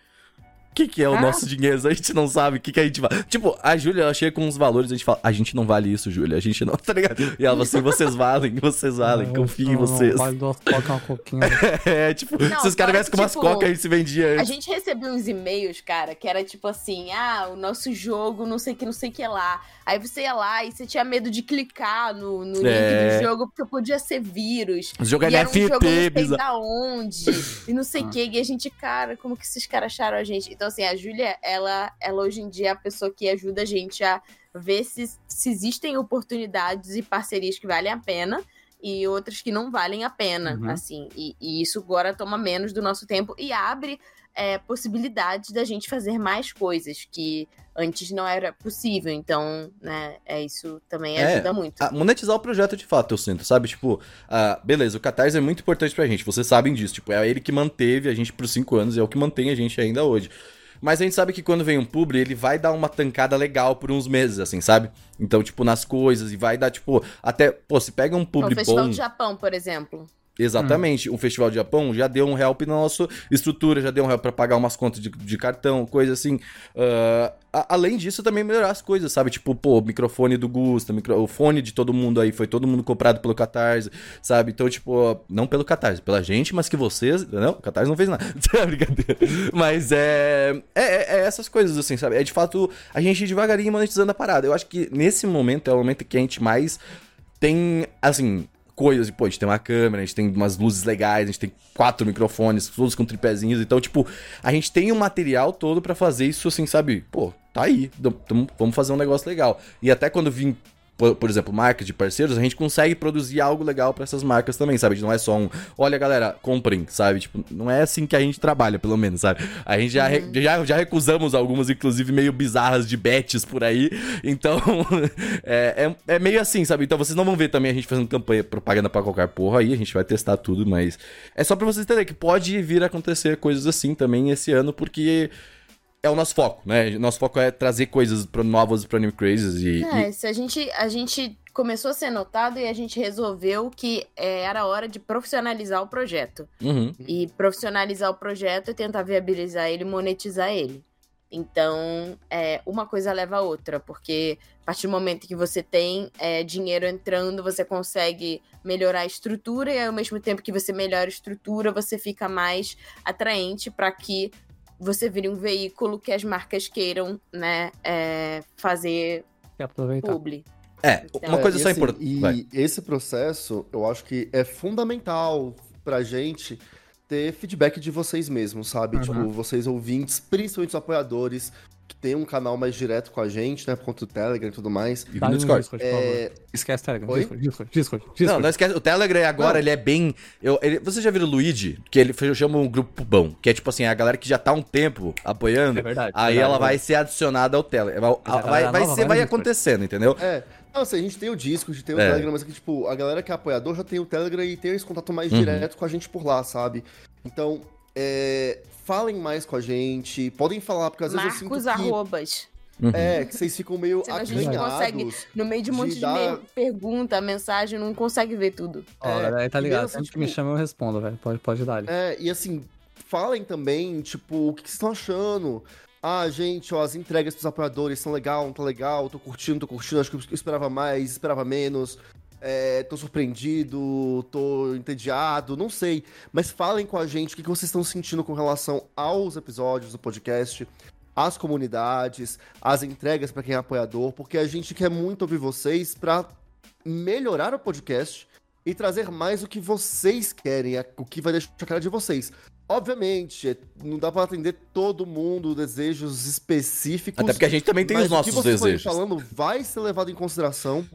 O que, que é o Ah. nosso dinheiro? A gente não sabe o que, que a gente vai. Tipo, a Júlia, ela chega com uns valores, a gente fala, a gente não vale isso, Júlia. A gente não, (laughs) tá ligado? E ela fala assim, vocês valem, vocês valem, confio em vocês. Não, vale duas cocas, uma coquinha. (laughs) É, tipo, Não, se os caras viessem com umas tipo, cocas, a gente se vendia A antes. gente recebeu uns e-mails, cara, que era tipo assim: ah, o nosso jogo, não sei o que, não sei o que lá. Aí você ia lá e você tinha medo de clicar no, no É. link do jogo porque podia ser vírus. O jogo é era um jogo não sei da onde, e não sei o Ah. que. E a gente, cara, como que esses caras acharam a gente? Então, assim, a Júlia, ela, ela hoje em dia é a pessoa que ajuda a gente a ver se, se existem oportunidades e parcerias que valem a pena e outras que não valem a pena, Uhum. assim. E, e isso agora toma menos do nosso tempo e abre é, possibilidades da gente fazer mais coisas que antes não era possível. Então, né, é isso também É, ajuda muito. Monetizar o projeto de fato, eu sinto, sabe? Tipo, ah, beleza, o Catarse é muito importante pra gente, vocês sabem disso. Tipo, é ele que manteve a gente por cinco anos e é o que mantém a gente ainda hoje. Mas a gente sabe que quando vem um publi, ele vai dar uma tancada legal por uns meses, assim, sabe? Então, tipo, nas coisas, e vai dar, tipo, até, pô, se pega um o publi Festival bom. do Japão, por exemplo. Exatamente. O Festival de Japão já deu um help na nossa estrutura, já deu um help pra pagar umas contas de, de cartão, coisa assim. Ah, a- além disso, também melhorar as coisas, sabe? Tipo, pô, microfone do Gusta, micro- o fone de todo mundo aí, foi todo mundo comprado pelo Catarse, sabe? Então, tipo, não pelo Catarse, pela gente, mas que vocês. Não, o Catarse não fez nada. (laughs) Brincadeira. Mas é, é. é essas coisas, assim, sabe? É de fato a gente devagarinho monetizando a parada. Eu acho que nesse momento é o momento que a gente mais tem, assim, coisas. Pô, a gente tem uma câmera, a gente tem umas luzes legais, a gente tem quatro microfones, todos com tripézinhos. Então, tipo, a gente tem um material todo pra fazer isso, assim, sabe? Pô, tá aí. Vamos fazer um negócio legal. E até quando vim. Por, por exemplo, marcas de parceiros, a gente consegue produzir algo legal pra essas marcas também, sabe? Não é só um, olha galera, comprem, sabe? Tipo, não é assim que a gente trabalha, pelo menos, sabe? A gente já, re- já, já recusamos algumas, inclusive, meio bizarras de bets por aí. Então, (laughs) é, é, é meio assim, sabe? Então vocês não vão ver também a gente fazendo campanha, propaganda pra qualquer porra aí, a gente vai testar tudo, mas é só pra vocês entenderem que pode vir a acontecer coisas assim também esse ano, porque é o nosso foco, né? Nosso foco é trazer coisas pro, novas pra New Crazes e, É, se a gente, a gente começou a ser notado e a gente resolveu que é, era hora de profissionalizar o projeto. e- Uhum. E profissionalizar o projeto é tentar viabilizar ele e monetizar ele. Então, é, uma coisa leva a outra, porque a partir do momento que você tem é, dinheiro entrando, você consegue melhorar a estrutura, e ao mesmo tempo que você melhora a estrutura, você fica mais atraente para que você vire um veículo que as marcas queiram né, é, fazer aproveitar. publi. É, uma É, coisa e só assim, importante. E vai. esse processo, eu acho que é fundamental pra gente ter feedback de vocês mesmos, sabe? Uhum. Tipo, vocês ouvintes, principalmente os apoiadores, tem um canal mais direto com a gente, né? Por conta do Telegram e tudo mais. E no Discord. Discord, por favor. É, Esquece Telegram. Oi? Discord, Discord, Discord, Não, Discord. não esquece. O Telegram agora, Não. ele é bem. Eu, ele, você já viu o Luigi? Que ele eu chamo um grupo bom. Que é tipo assim, a galera que já tá um tempo apoiando. É verdade, Aí verdade, ela vai ser adicionada ao Telegram. Vai, vai, ser, vai Discord. acontecendo, entendeu? é. Não, assim, a gente tem o disco, a gente tem o É. Telegram, mas aqui, tipo, a galera que é apoiador já tem o Telegram e tem esse contato mais Uhum. direto com a gente por lá, sabe? Então, é, falem mais com a gente, podem falar, porque às vezes eu Marcos sinto que... arrobas. Uhum. É, que vocês ficam meio Senão a gente não acanhados. consegue- No meio de um De monte de, dar- e-mail, pergunta, mensagem, não consegue ver tudo. Ó, É, tá ligado. mesmo, Sempre que me tipo- chama eu respondo, velho. Pode, pode dar ali. É, e assim, falem também, tipo, o que vocês estão achando. Ah, gente, ó, as entregas pros apoiadores são legal, não tá legal, tô curtindo, tô curtindo, acho que eu esperava mais, esperava menos. É, tô surpreendido, tô entediado, não sei. Mas falem com a gente o que que vocês estão sentindo com relação aos episódios do podcast, às comunidades, às entregas pra quem é apoiador, porque a gente quer muito ouvir vocês pra melhorar o podcast e trazer mais o que vocês querem, o que vai deixar a cara de vocês. Obviamente, é- não dá pra atender todo mundo, desejos específicos. Até porque a gente também tem os nossos o que vocês desejos. falando vai ser levado em consideração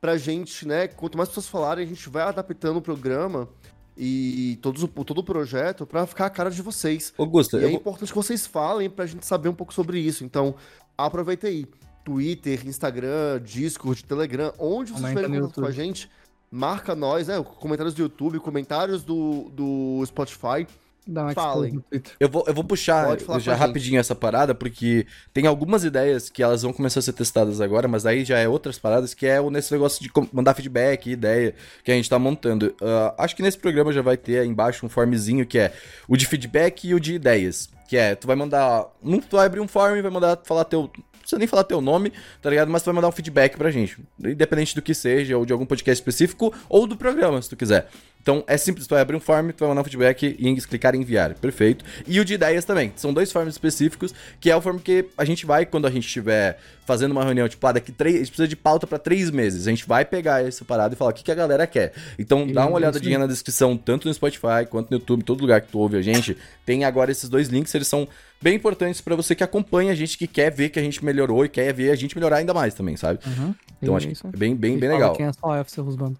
pra gente, né? Quanto mais pessoas falarem, a gente vai adaptando o programa e todos, o- todo o projeto pra ficar a cara de vocês. Augusta, E eu é vou- importante que vocês falem pra gente saber um pouco sobre isso. Então, aproveita aí. Twitter, Instagram, Discord, Telegram, onde vocês estiverem contato com a gente, marca nós, né? Comentários do YouTube, comentários do, do Spotify. Dá Falem. Eu vou, eu vou puxar já gente. rapidinho essa parada, porque tem algumas ideias que elas vão começar a ser testadas agora, mas aí já é outras paradas, que é o nesse negócio de mandar feedback, ideia que a gente tá montando. Ah, acho que nesse programa já vai ter aí embaixo um formzinho que é o de feedback e o de ideias. Que é, tu vai mandar. Um, tu vai abrir um form e vai mandar falar teu. Não precisa nem falar teu nome, tá ligado? Mas tu vai mandar um feedback pra gente. Independente do que seja, ou de algum podcast específico, ou do programa, se tu quiser. Então é simples, tu vai abrir um form, tu vai mandar um feedback e clicar em enviar. Perfeito. E o de ideias também. São dois forms específicos, que é o form que a gente vai, quando a gente estiver fazendo uma reunião, tipo, ah, daqui três. A gente precisa de pauta pra três meses. A gente vai pegar essa parada e falar o que, que a galera quer. Então dá uma olhadinha na descrição, tanto no Spotify quanto no YouTube, todo lugar que tu ouve a gente. Tem agora esses dois links, eles são bem importantes pra você que acompanha a gente, que quer ver que a gente melhorou e quer ver a gente melhorar ainda mais também, sabe? Uhum. Então acho é que isso. é bem, bem, E bem legal. Quem é só Rusbando.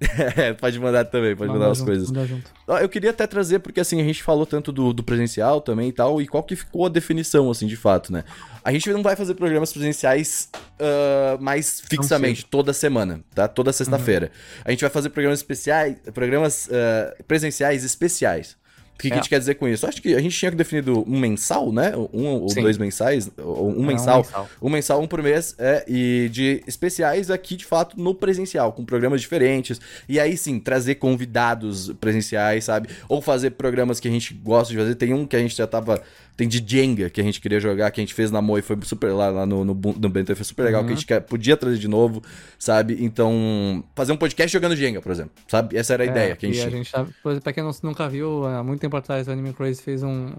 (laughs) É, pode mandar também, pode mandar Manda as junto, coisas. manda junto. Ó, Eu queria até trazer, porque assim, a gente falou tanto do, do presencial também e tal, e qual que ficou a definição, assim, de fato, né? A gente não vai fazer programas presenciais ah, mais fixamente, toda semana, tá? Toda sexta-feira. A gente vai fazer programas especiais, programas ah, presenciais especiais. O que, que a É. gente quer dizer com isso? Acho que a gente tinha definido um mensal, né? Um ou Sim. dois mensais, ou um É, mensal. mensal. Um mensal, um por mês, é, e de especiais aqui, de fato, no presencial, com programas diferentes. E aí sim, trazer convidados presenciais, sabe? Ou fazer programas que a gente gosta de fazer. Tem um que a gente já tava. Tem de Jenga que a gente queria jogar, que a gente fez na Moe, foi super lá, lá no, no, no Bento, foi super legal, Uhum. que a gente quer- podia trazer de novo, sabe? Então, fazer um podcast jogando Jenga, por exemplo, sabe? Essa era a É, ideia que a e gente a tinha. gente tá, pra quem não- nunca viu, há muito tempo atrás o Anime Crazy fez um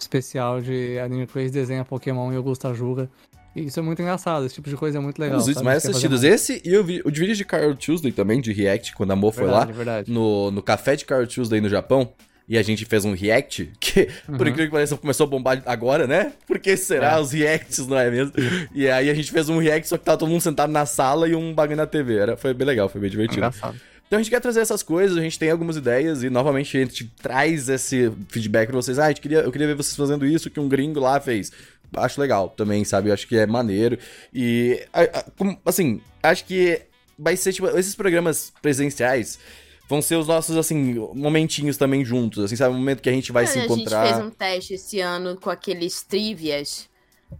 especial de Anime Crazy desenha Pokémon e Augusta julga. E isso é muito engraçado, esse tipo de coisa é muito legal. Um dos vídeos mais assistidos. Esse e o, vi- o de vídeo de Carol Tuesday também, de React, quando a Mo foi lá. Verdade. no, no café de Carol Tuesday no Japão. E a gente fez um react, (laughs) que, por Uhum. incrível que pareça, começou a bombar agora, né? Porque será É. os reacts, não é mesmo? E aí a gente fez um react, só que tava todo mundo sentado na sala e um bagulho na TV. Era, foi bem legal, foi bem divertido. Engraçado. Então a gente quer trazer essas coisas, a gente tem algumas ideias e novamente a gente traz esse feedback pra vocês. Ah, gente queria, eu queria ver vocês fazendo isso que um gringo lá fez. Acho legal também, sabe? Eu acho que é maneiro. E, assim, acho que vai ser tipo, esses programas presenciais vão ser os nossos, assim, momentinhos também juntos, assim, sabe? O momento que a gente vai se a encontrar. gente fez um teste esse ano com aqueles trivias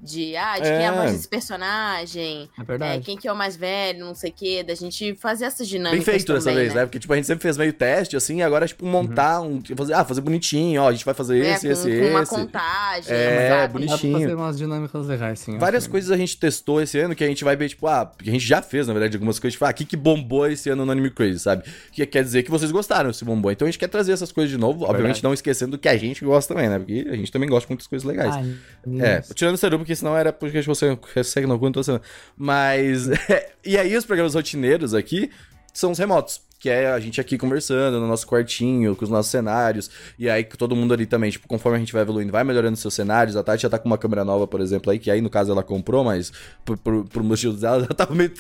de, ah, de quem é É. a voz desse personagem, É é, verdade. quem que é o mais velho, não sei o quê, da gente fazer essas dinâmicas Bem feito dessa também, vez, né? Porque, tipo, a gente sempre fez meio teste, assim, e agora, tipo, montar um. Fazer, ah, fazer bonitinho, ó, a gente vai fazer É, esse, com, esse, com uma esse. contagem, É, sabe? bonito. Dá pra bonitinho. fazer umas dinâmicas legais, sim. Várias acho. coisas a gente testou esse ano que a gente vai ver, tipo, ah, que a gente já fez, na verdade, algumas coisas, tipo, ah, o que, que bombou esse ano no Anime Crazy, sabe? Que quer dizer que vocês gostaram se bombou. Então a gente quer trazer essas coisas de novo, obviamente Verdade. não esquecendo que a gente gosta também, né? Porque a gente também gosta de muitas coisas legais. Ai, É, tirando o Porque senão era porque você segue no cu, então você... Mas, (laughs) e aí os programas rotineiros aqui são os remotos. Que é a gente aqui conversando no nosso quartinho, com os nossos cenários. E aí que todo mundo ali também, tipo, conforme a gente vai evoluindo, vai melhorando seus cenários. A Tati já tá com uma câmera nova, por exemplo, aí, que aí no caso ela comprou, mas por, por, por motivos dela já tava meio.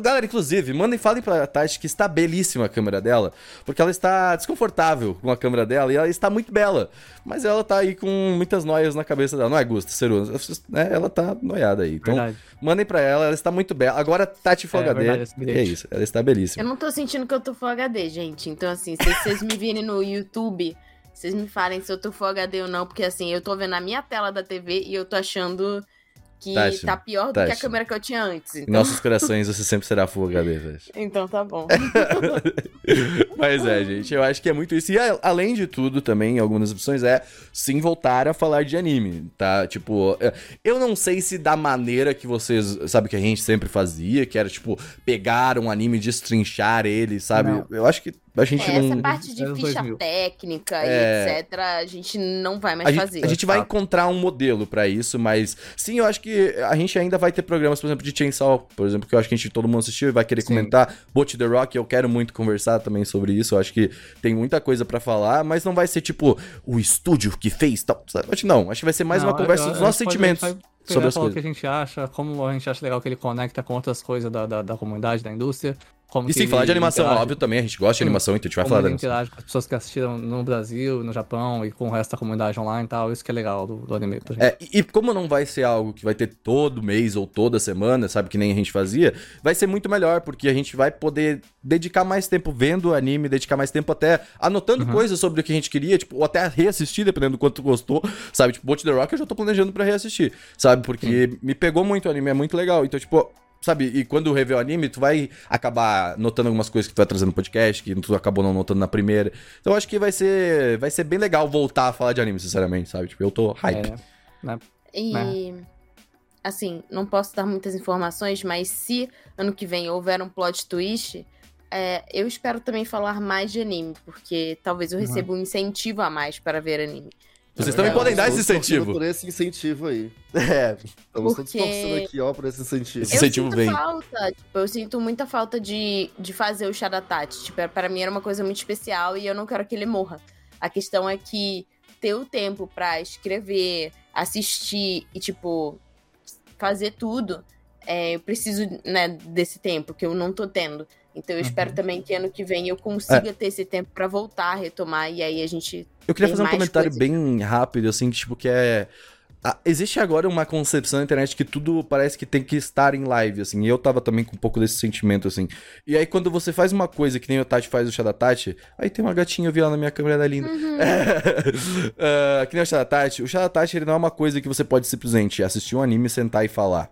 Galera, inclusive, mandem, falem pra Tati que está belíssima a câmera dela, porque ela está desconfortável com a câmera dela e ela está muito bela. Mas ela tá aí com muitas noias na cabeça dela. Não é, Gusta, Ceru? né? Ela tá noiada aí. Então, Verdade. mandem pra ela, ela está muito bela. Agora, Tati Full É, HD. verdade, é bilhete. isso, ela está belíssima. Eu não tô sentindo que eu tô Full HD, gente. Então, assim, se vocês me virem no YouTube, vocês me falem se eu tô Full HD ou não, porque assim, eu tô vendo a minha tela da TV e eu tô achando que Tati, tá pior do que a Tati. câmera que eu tinha antes. Em Então, nossos corações você sempre será Full HD, (laughs) então tá bom. (laughs) Mas é, gente, eu acho que é muito isso. E além de tudo, também, algumas opções é sim voltar a falar de anime, tá? Tipo, eu não sei se da maneira que vocês, sabe, que a gente sempre fazia, que era, tipo, pegar um anime e destrinchar ele, sabe? Não. Eu acho que a gente É, não. essa parte de ficha 2000. técnica É. e etc, a gente não vai mais A gente, fazer. a gente vai encontrar um modelo pra isso, mas sim, eu acho que a gente ainda vai ter programas, por exemplo, de Chainsaw, por exemplo, que eu acho que a gente todo mundo assistiu e vai querer Sim. comentar. Bot The Rock, eu quero muito conversar também sobre isso. Eu acho que tem muita coisa pra falar, mas não vai ser tipo o estúdio que fez tal. sabe? Acho que não, acho que vai ser mais Não, uma conversa eu- dos eu- nossos sentimentos vai sobre as falar coisas. o que a gente acha, como a gente acha legal que ele conecta com outras coisas da, da, da comunidade, da indústria, como E sim, falar de animação, interage- óbvio, também. A gente gosta de animação, então a gente vai como falar da interage com as pessoas que assistiram no Brasil, no Japão e com o resto da comunidade online e tal. Isso que é legal do, do anime pra gente. É, e e como não vai ser algo que vai ter todo mês ou toda semana, sabe, que nem a gente fazia, vai ser muito melhor, porque a gente vai poder dedicar mais tempo vendo o anime, dedicar mais tempo até anotando coisas sobre o que a gente queria, tipo, ou até reassistir, dependendo do quanto gostou, sabe? Tipo, Bolt the Rock eu já tô planejando pra reassistir, sabe? Porque me pegou muito o anime, é muito legal. Então, tipo, sabe, e quando rever o anime, tu vai acabar notando algumas coisas que tu vai trazer no podcast, que tu acabou não notando na primeira. Então, eu acho que vai ser, vai ser bem legal voltar a falar de anime, sinceramente, sabe? Tipo, eu tô hype. É, né? E. Assim, não posso dar muitas informações, mas se ano que vem houver um plot twist, é, eu espero também falar mais de anime, porque talvez eu receba um incentivo a mais para ver anime. Vocês É, também podem dar esse incentivo. por esse incentivo aí. (laughs) É, Estamos todos Porque- torcendo aqui, ó, por esse incentivo. Esse Eu incentivo sinto vem. falta, tipo, eu sinto muita falta de, de fazer o chá da Tati. Tipo, para mim era uma coisa muito especial e eu não quero que ele morra. A questão é que ter o tempo pra escrever, assistir e, tipo, fazer tudo, é, eu preciso, né, desse tempo que eu não tô tendo. Então eu espero também que ano que vem eu consiga ter esse tempo pra voltar retomar e aí a gente Eu queria fazer um comentário coisas. bem rápido, assim, que, tipo, que é. ah, existe agora uma concepção na internet que tudo parece que tem que estar em live, assim. E eu tava também com um pouco desse sentimento, assim. E aí, quando você faz uma coisa que nem o Tati faz o chá da Tati, aí tem uma gatinha, eu vi lá na minha câmera da linda. Ah, (laughs) que nem o chá da Tati. O chá da Tati, ele não é uma coisa que você pode simplesmente assistir um anime, sentar e falar.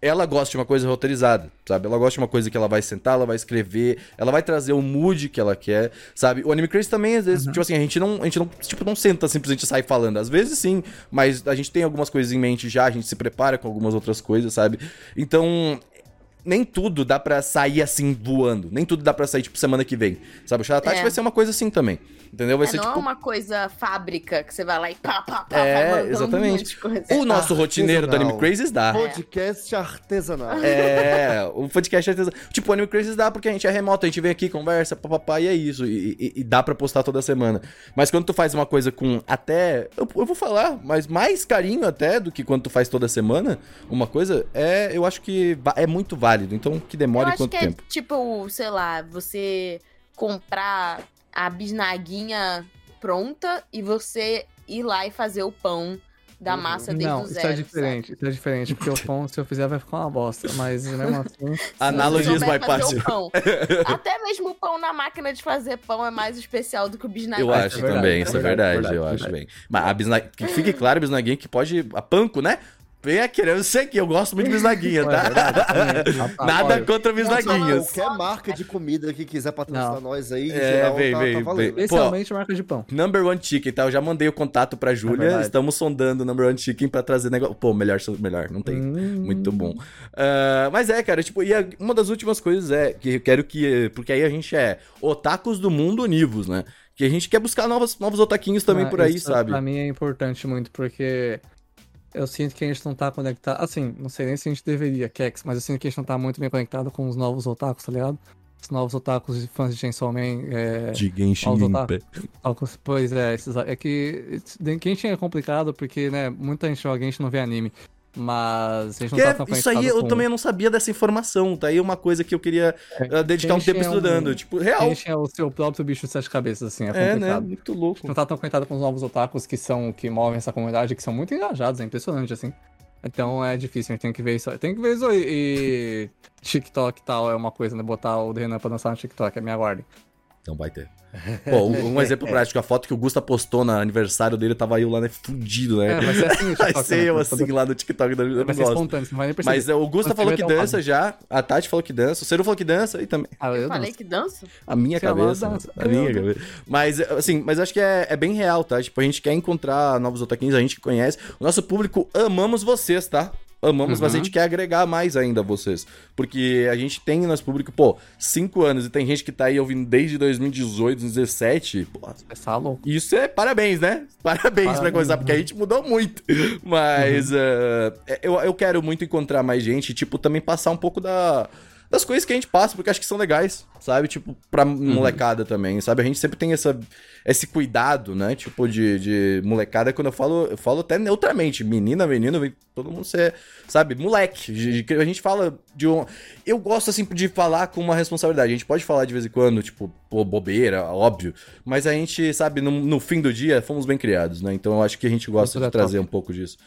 Ela gosta de uma coisa roteirizada, sabe? Ela gosta de uma coisa que ela vai sentar, ela vai escrever, ela vai trazer o mood que ela quer, sabe? O Anime Crazy também, às vezes, tipo assim, a gente não, a gente não, tipo, não senta simplesmente e sai falando. Às vezes sim, mas a gente tem algumas coisas em mente já, a gente se prepara com algumas outras coisas, sabe? Então, nem tudo dá pra sair assim voando. Nem tudo dá pra sair, tipo, semana que vem. Sabe? O Chá da Tati É. vai ser uma coisa assim também. Entendeu? Vai é, ser não tipo. é uma coisa fábrica que você vai lá e pá, pá, pá, É, vai mandando exatamente. um. O nosso rotineiro do Anime. Crazes dá. Podcast artesanal. É, o podcast é artesanal. Tipo, o Anime Crazes dá porque a gente é remoto, a gente vem aqui, conversa, papapá, e é isso. E, e- e dá pra postar toda semana. Mas quando tu faz uma coisa com até. Eu, eu vou falar, mas mais carinho até do que quando tu faz toda semana, uma coisa, é. Eu acho que é muito válido. Então, que Eu demore acho quanto que tempo. é tipo, sei lá, você comprar a bisnaguinha pronta e você ir lá e fazer o pão da Uhum. massa desde Não, o isso zero. é diferente, isso é diferente, porque o (laughs) pão, se eu fizer, vai ficar uma bosta. Mas mesmo (laughs) assim. sabe? Analogies Se você by souber fazer Patsy. o pão. (laughs) Até mesmo o pão na máquina de fazer pão é mais especial do que o bisnaguinha. Eu acho isso é verdade, também, é isso é verdade, verdade, verdade, eu acho verdade. bem. Mas a bisna... que fique claro, bisnaguinha que pode. A panco, né? Venha querendo, eu sei que eu gosto muito de bisnaguinha, É tá? verdade. (laughs) Rapaz, Nada contra bisnaguinhas. Qualquer marca de comida que quiser patrocinar Não. nós aí, É, geral, vem, tá, vem, tá valendo. vem. Especialmente marca de pão. Number One Chicken, tá? Eu já mandei o contato pra Júlia, verdade. estamos sondando o Number One Chicken pra trazer negócio. Pô, melhor, melhor, não tem. Hum. Muito bom. Ah, mas é, cara, tipo, e a- uma das últimas coisas é que eu quero que. Porque aí a gente é otakus do mundo univos, né? Que a gente quer buscar novos, novos otaquinhos também Ah, por aí, isso sabe? Pra mim é importante muito, porque eu sinto que a gente não tá conectado. Assim, não sei nem se a gente deveria, Kex, mas eu sinto que a gente não tá muito bem conectado com os novos otakus, tá ligado? Os novos otakus e fãs de Chainsaw Man. É... De Genshin Impact. Pois é, esses, é que Genshin é complicado porque, né, muita gente joga Genshin não vê anime. Mas a gente não Que tá é- isso aí eu com... também não sabia dessa informação, tá aí uma coisa que eu queria É, ah, dedicar um tempo é um- estudando. Tipo, real. Genshin é o seu próprio bicho de sete cabeças, assim, é É, né? Muito louco. não tá tão conectado com os novos otakus que são que movem essa comunidade, que são muito engajados, é impressionante, assim. Então é difícil, a gente tem que ver isso. Tem que ver isso aí. E (laughs) TikTok e tal é uma coisa, né? Botar o Renan pra dançar no TikTok, é minha guarda. Então vai ter. (laughs) Pô, um um exemplo prático, a foto que o Gusta postou no aniversário dele, tava eu lá, né, fudido, É, né? vai ser assim o (laughs) Vai ser eu né? assim lá no TikTok, eu não Vai ser espontâneo, você não vai nem perceber. Mas é, o Gusta falou que dança já, a Tati falou que dança, o Ciro falou que dança e também Ah, eu Falei que dança? a minha cabeça. dança. A minha Eu- cabeça. Mas, assim, mas acho que é, é bem real, tá? Tipo, a gente quer encontrar novos otaquinhos, a gente que conhece. O nosso público, amamos vocês, tá? Amamos, mas a Uhum. gente quer agregar mais ainda vocês. Porque a gente tem no nosso público, pô, 5 anos e tem gente que tá aí ouvindo desde 2018, 2017. Pô, tá louco. isso é parabéns, né? (laughs) Parabéns pra Parabéns. começar, porque a gente mudou muito. Mas eh, eu, eu quero muito encontrar mais gente, e, tipo, também passar um pouco da, das coisas que a gente passa, porque acho que são legais, sabe? Tipo, pra molecada também, sabe? A gente sempre tem essa, esse cuidado, né? Tipo, de, de molecada. Quando eu falo, eu falo até neutramente. Menina, menino, todo mundo ser, sabe? Moleque. De- de- A gente fala de um. Eu gosto, assim, de falar com uma responsabilidade. A gente pode falar de vez em quando, tipo, pô, bobeira, óbvio. Mas a gente, sabe, no, no fim do dia, fomos bem criados, né? Então eu acho que a gente gosta de trazer top. um pouco disso.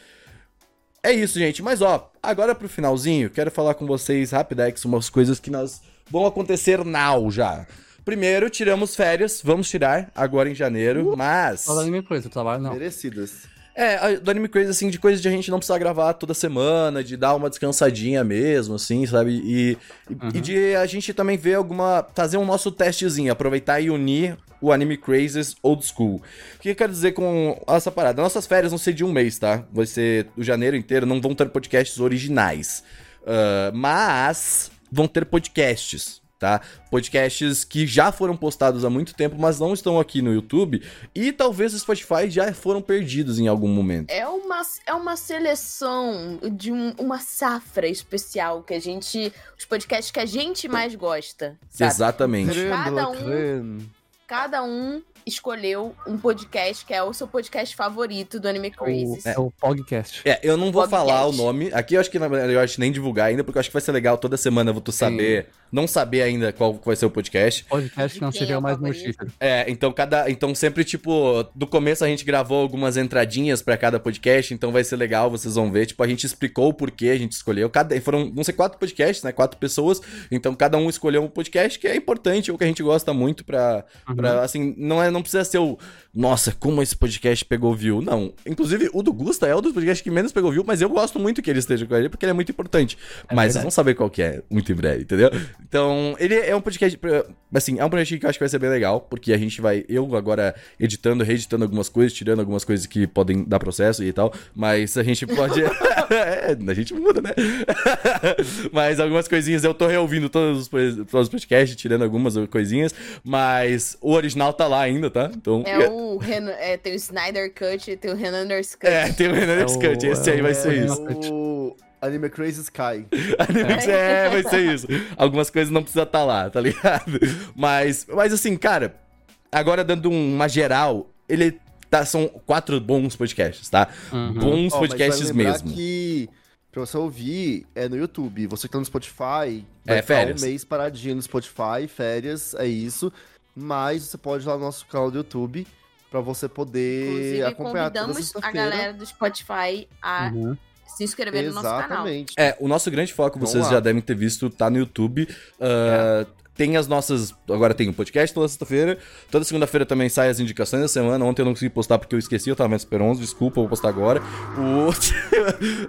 É isso, gente. Mas ó, agora pro finalzinho, quero falar com vocês rapidex umas coisas que nós vão acontecer now já. Primeiro, tiramos férias, vamos tirar agora em janeiro, mas. Só da anime coisa, trabalho não. Merecidas. É, do Anime Crazy, assim, de coisas de a gente não precisar gravar toda semana, de dar uma descansadinha mesmo, assim, sabe? E, Uhum. e de a gente também ver alguma. fazer um nosso testezinho, aproveitar e unir o Anime Crazes Old School. O que eu quero dizer com essa parada? Nossas férias vão ser de um mês, tá? Vai ser o janeiro inteiro, não vão ter podcasts originais. Ah, mas vão ter podcasts. Tá? Podcasts que já foram postados há muito tempo, mas não estão aqui no YouTube. E talvez o Spotify já foram perdidos em algum momento. É uma, é uma seleção de um- uma safra especial que a gente. Os podcasts que a gente mais gosta. Sabe? Exatamente. Cada um-. Cada um escolheu um podcast que é o seu podcast favorito do Anime Crazy. É o podcast. É, eu não vou Podcast. falar o nome. Aqui eu acho que na verdade, eu acho que nem divulgar ainda, porque eu acho que vai ser legal toda semana tu saber, não saber ainda qual vai ser o podcast. Podcast não quem seria é o mais notícia. É, então cada, então sempre tipo, do começo a gente gravou algumas entradinhas pra cada podcast, então vai ser legal, vocês vão ver, tipo, a gente explicou o porquê a gente escolheu. Cada foram, vão ser quatro podcasts, né? Quatro pessoas, então cada um escolheu um podcast que é importante, ou que a gente gosta muito pra, Uhum. Pra, assim, não, é, não precisa ser o. Nossa, como esse podcast pegou view. Não. Inclusive, o do Gusta é um dos podcasts que menos pegou view, mas eu gosto muito que ele esteja com ele, porque ele é muito importante. É mas vocês verdade. vão saber qual que é muito em breve, entendeu? Então, ele é um podcast. Assim, é um podcast que eu acho que vai ser bem legal, porque a gente vai. Eu agora editando, reeditando algumas coisas, tirando algumas coisas que podem dar processo e tal. Mas a gente pode. (laughs) (laughs) é, a gente muda, né? (laughs) mas algumas coisinhas eu tô reouvindo todos os, todos os podcasts, tirando algumas coisinhas. Mas o original tá lá ainda, tá? Então. É o Renan, é, tem o Snyder Cut e tem o Renander's Cut. É, tem o Renan É o- Cut, esse aí é vai o- ser é isso. O Anime Crazy Sky. (laughs) Animex é, vai ser isso. Algumas coisas não precisa estar lá, tá ligado? Mas, mas assim, cara, agora dando uma geral, ele tá, são quatro bons podcasts, tá? Uhum. Bons podcasts vai lembrar mesmo. que pra você ouvir é no YouTube. Você que tá no Spotify, É, vai ficar férias. um mês paradinho no Spotify, férias, é isso. Mas você pode ir lá no nosso canal do YouTube pra você poder Inclusive, acompanhar toda convidamos a galera do Spotify a Uhum. se inscrever no nosso canal. Exatamente. É, o nosso grande foco, Vamos vocês lá. já devem ter visto, tá no YouTube. Ah, Tem as nossas. Agora tem o podcast toda sexta-feira. Toda segunda-feira também sai as indicações da semana. Ontem eu não consegui postar porque eu esqueci, eu tava vendo Super 11, desculpa, vou postar agora. O... (laughs)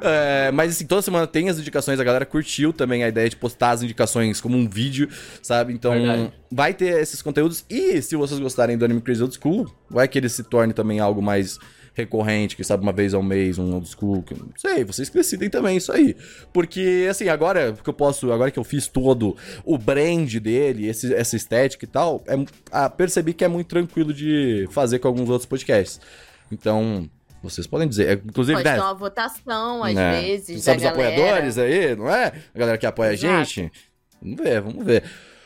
É, mas assim, toda semana tem as indicações. A galera curtiu também a ideia de postar as indicações como um vídeo, sabe? Então Verdade. vai ter esses conteúdos. E se vocês gostarem do Anime Crazy Old School, vai que ele se torne também algo mais recorrente, que sabe, uma vez ao mês, um old school, que não sei, vocês que decidem também isso aí. Porque, assim, agora que eu posso, agora que eu fiz todo o brand dele, esse, essa estética e tal, é, ah, percebi que é muito tranquilo de fazer com alguns outros podcasts. Então, vocês podem dizer, é, inclusive, Pode né? uma votação, às né, vezes, Sabe os galera. apoiadores aí, não é? A galera que apoia Exato. a gente. Vamos ver, vamos ver.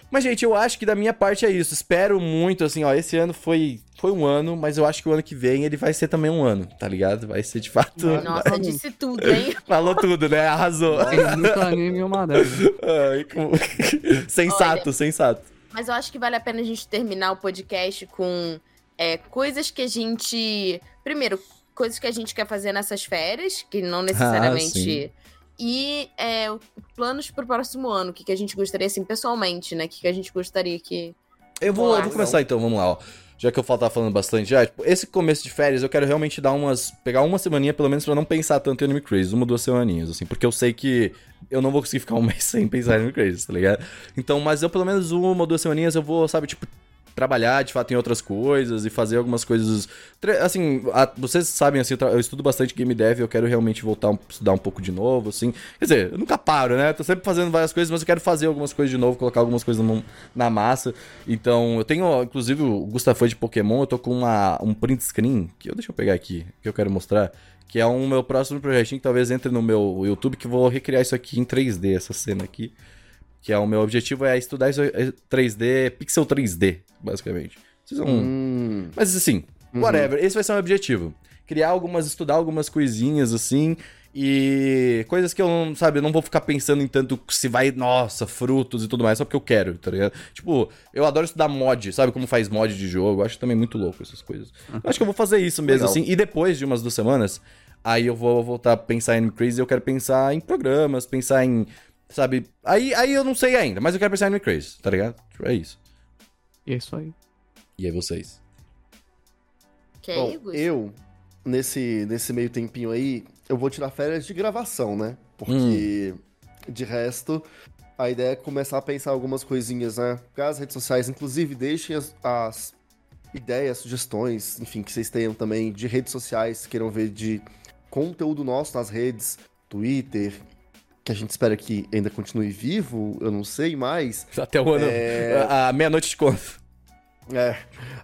Mas, gente, eu acho que da minha parte é isso. Espero muito, assim, ó. Esse ano foi, foi um ano, mas eu acho que o ano que vem ele vai ser também um ano, tá ligado? Vai ser de fato. Nossa, (laughs) disse tudo, hein? (laughs) Falou tudo, né? Arrasou. Muito anime uma. Ai, como- (laughs) sensato, sensato. Mas eu acho que vale a pena a gente terminar o podcast com é, coisas que a gente. Primeiro, coisas que a gente quer fazer nessas férias, que não necessariamente. E é, planos pro próximo ano, o que, que a gente gostaria, assim, pessoalmente, né? O que, que a gente gostaria que. Eu vou, eu vou começar então, vamos lá, ó. Já que eu tava falando bastante já, tipo, esse começo de férias eu quero realmente dar umas. pegar uma semaninha pelo menos pra não pensar tanto em Anime Crazy, uma ou duas semaninhas, assim, porque eu sei que eu não vou conseguir ficar um (laughs) mês sem pensar em Anime Crazy, tá ligado? Então, mas eu pelo menos uma ou duas semaninhas eu vou, sabe, tipo, trabalhar de fato em outras coisas e fazer algumas coisas. Assim, a- vocês sabem, assim, eu, estudo bastante game dev, eu quero realmente voltar a estudar um pouco de novo, assim. Quer dizer, eu nunca paro, né? Tô sempre fazendo várias coisas, mas eu quero fazer algumas coisas de novo, colocar algumas coisas na massa. Então, eu tenho, inclusive, o Gustavo foi de Pokémon, eu tô com uma, um print screen, que eu, deixa eu pegar aqui, que eu quero mostrar. Que é um meu próximo projetinho que talvez entre no meu YouTube, que eu vou recriar isso aqui em 3D, essa cena aqui. Que é o meu objetivo é estudar isso é 3D, pixel 3D, basicamente. Vocês vão... Hum. Mas assim, Uhum. whatever, esse vai ser o meu objetivo. Criar algumas, estudar algumas coisinhas assim. E coisas que eu não, sabe, eu não vou ficar pensando em tanto se vai, nossa, frutos e tudo mais, só porque eu quero, tá ligado? Tipo, eu adoro estudar mod, sabe como faz mod de jogo? Eu acho também muito louco essas coisas. Eu acho que eu vou fazer isso mesmo, Legal. assim. E depois de umas duas semanas, aí eu vou voltar a pensar em Crazy, eu quero pensar em programas, pensar em, sabe? Aí, aí eu não sei ainda, mas eu quero pensar em Crazy, tá ligado? É isso. E é isso aí. E aí vocês? Que Bom, aí, eu, nesse, nesse meio tempinho aí, eu vou tirar férias de gravação, né? Porque, de resto, a ideia é começar a pensar algumas coisinhas, né? As redes sociais, inclusive, deixem as, as ideias, sugestões, enfim, que vocês tenham também de redes sociais, queiram ver de conteúdo nosso nas redes, Twitter, que a gente espera que ainda continue vivo, eu não sei mais. (laughs) Até o ano. É. A, a meia-noite de conta. É.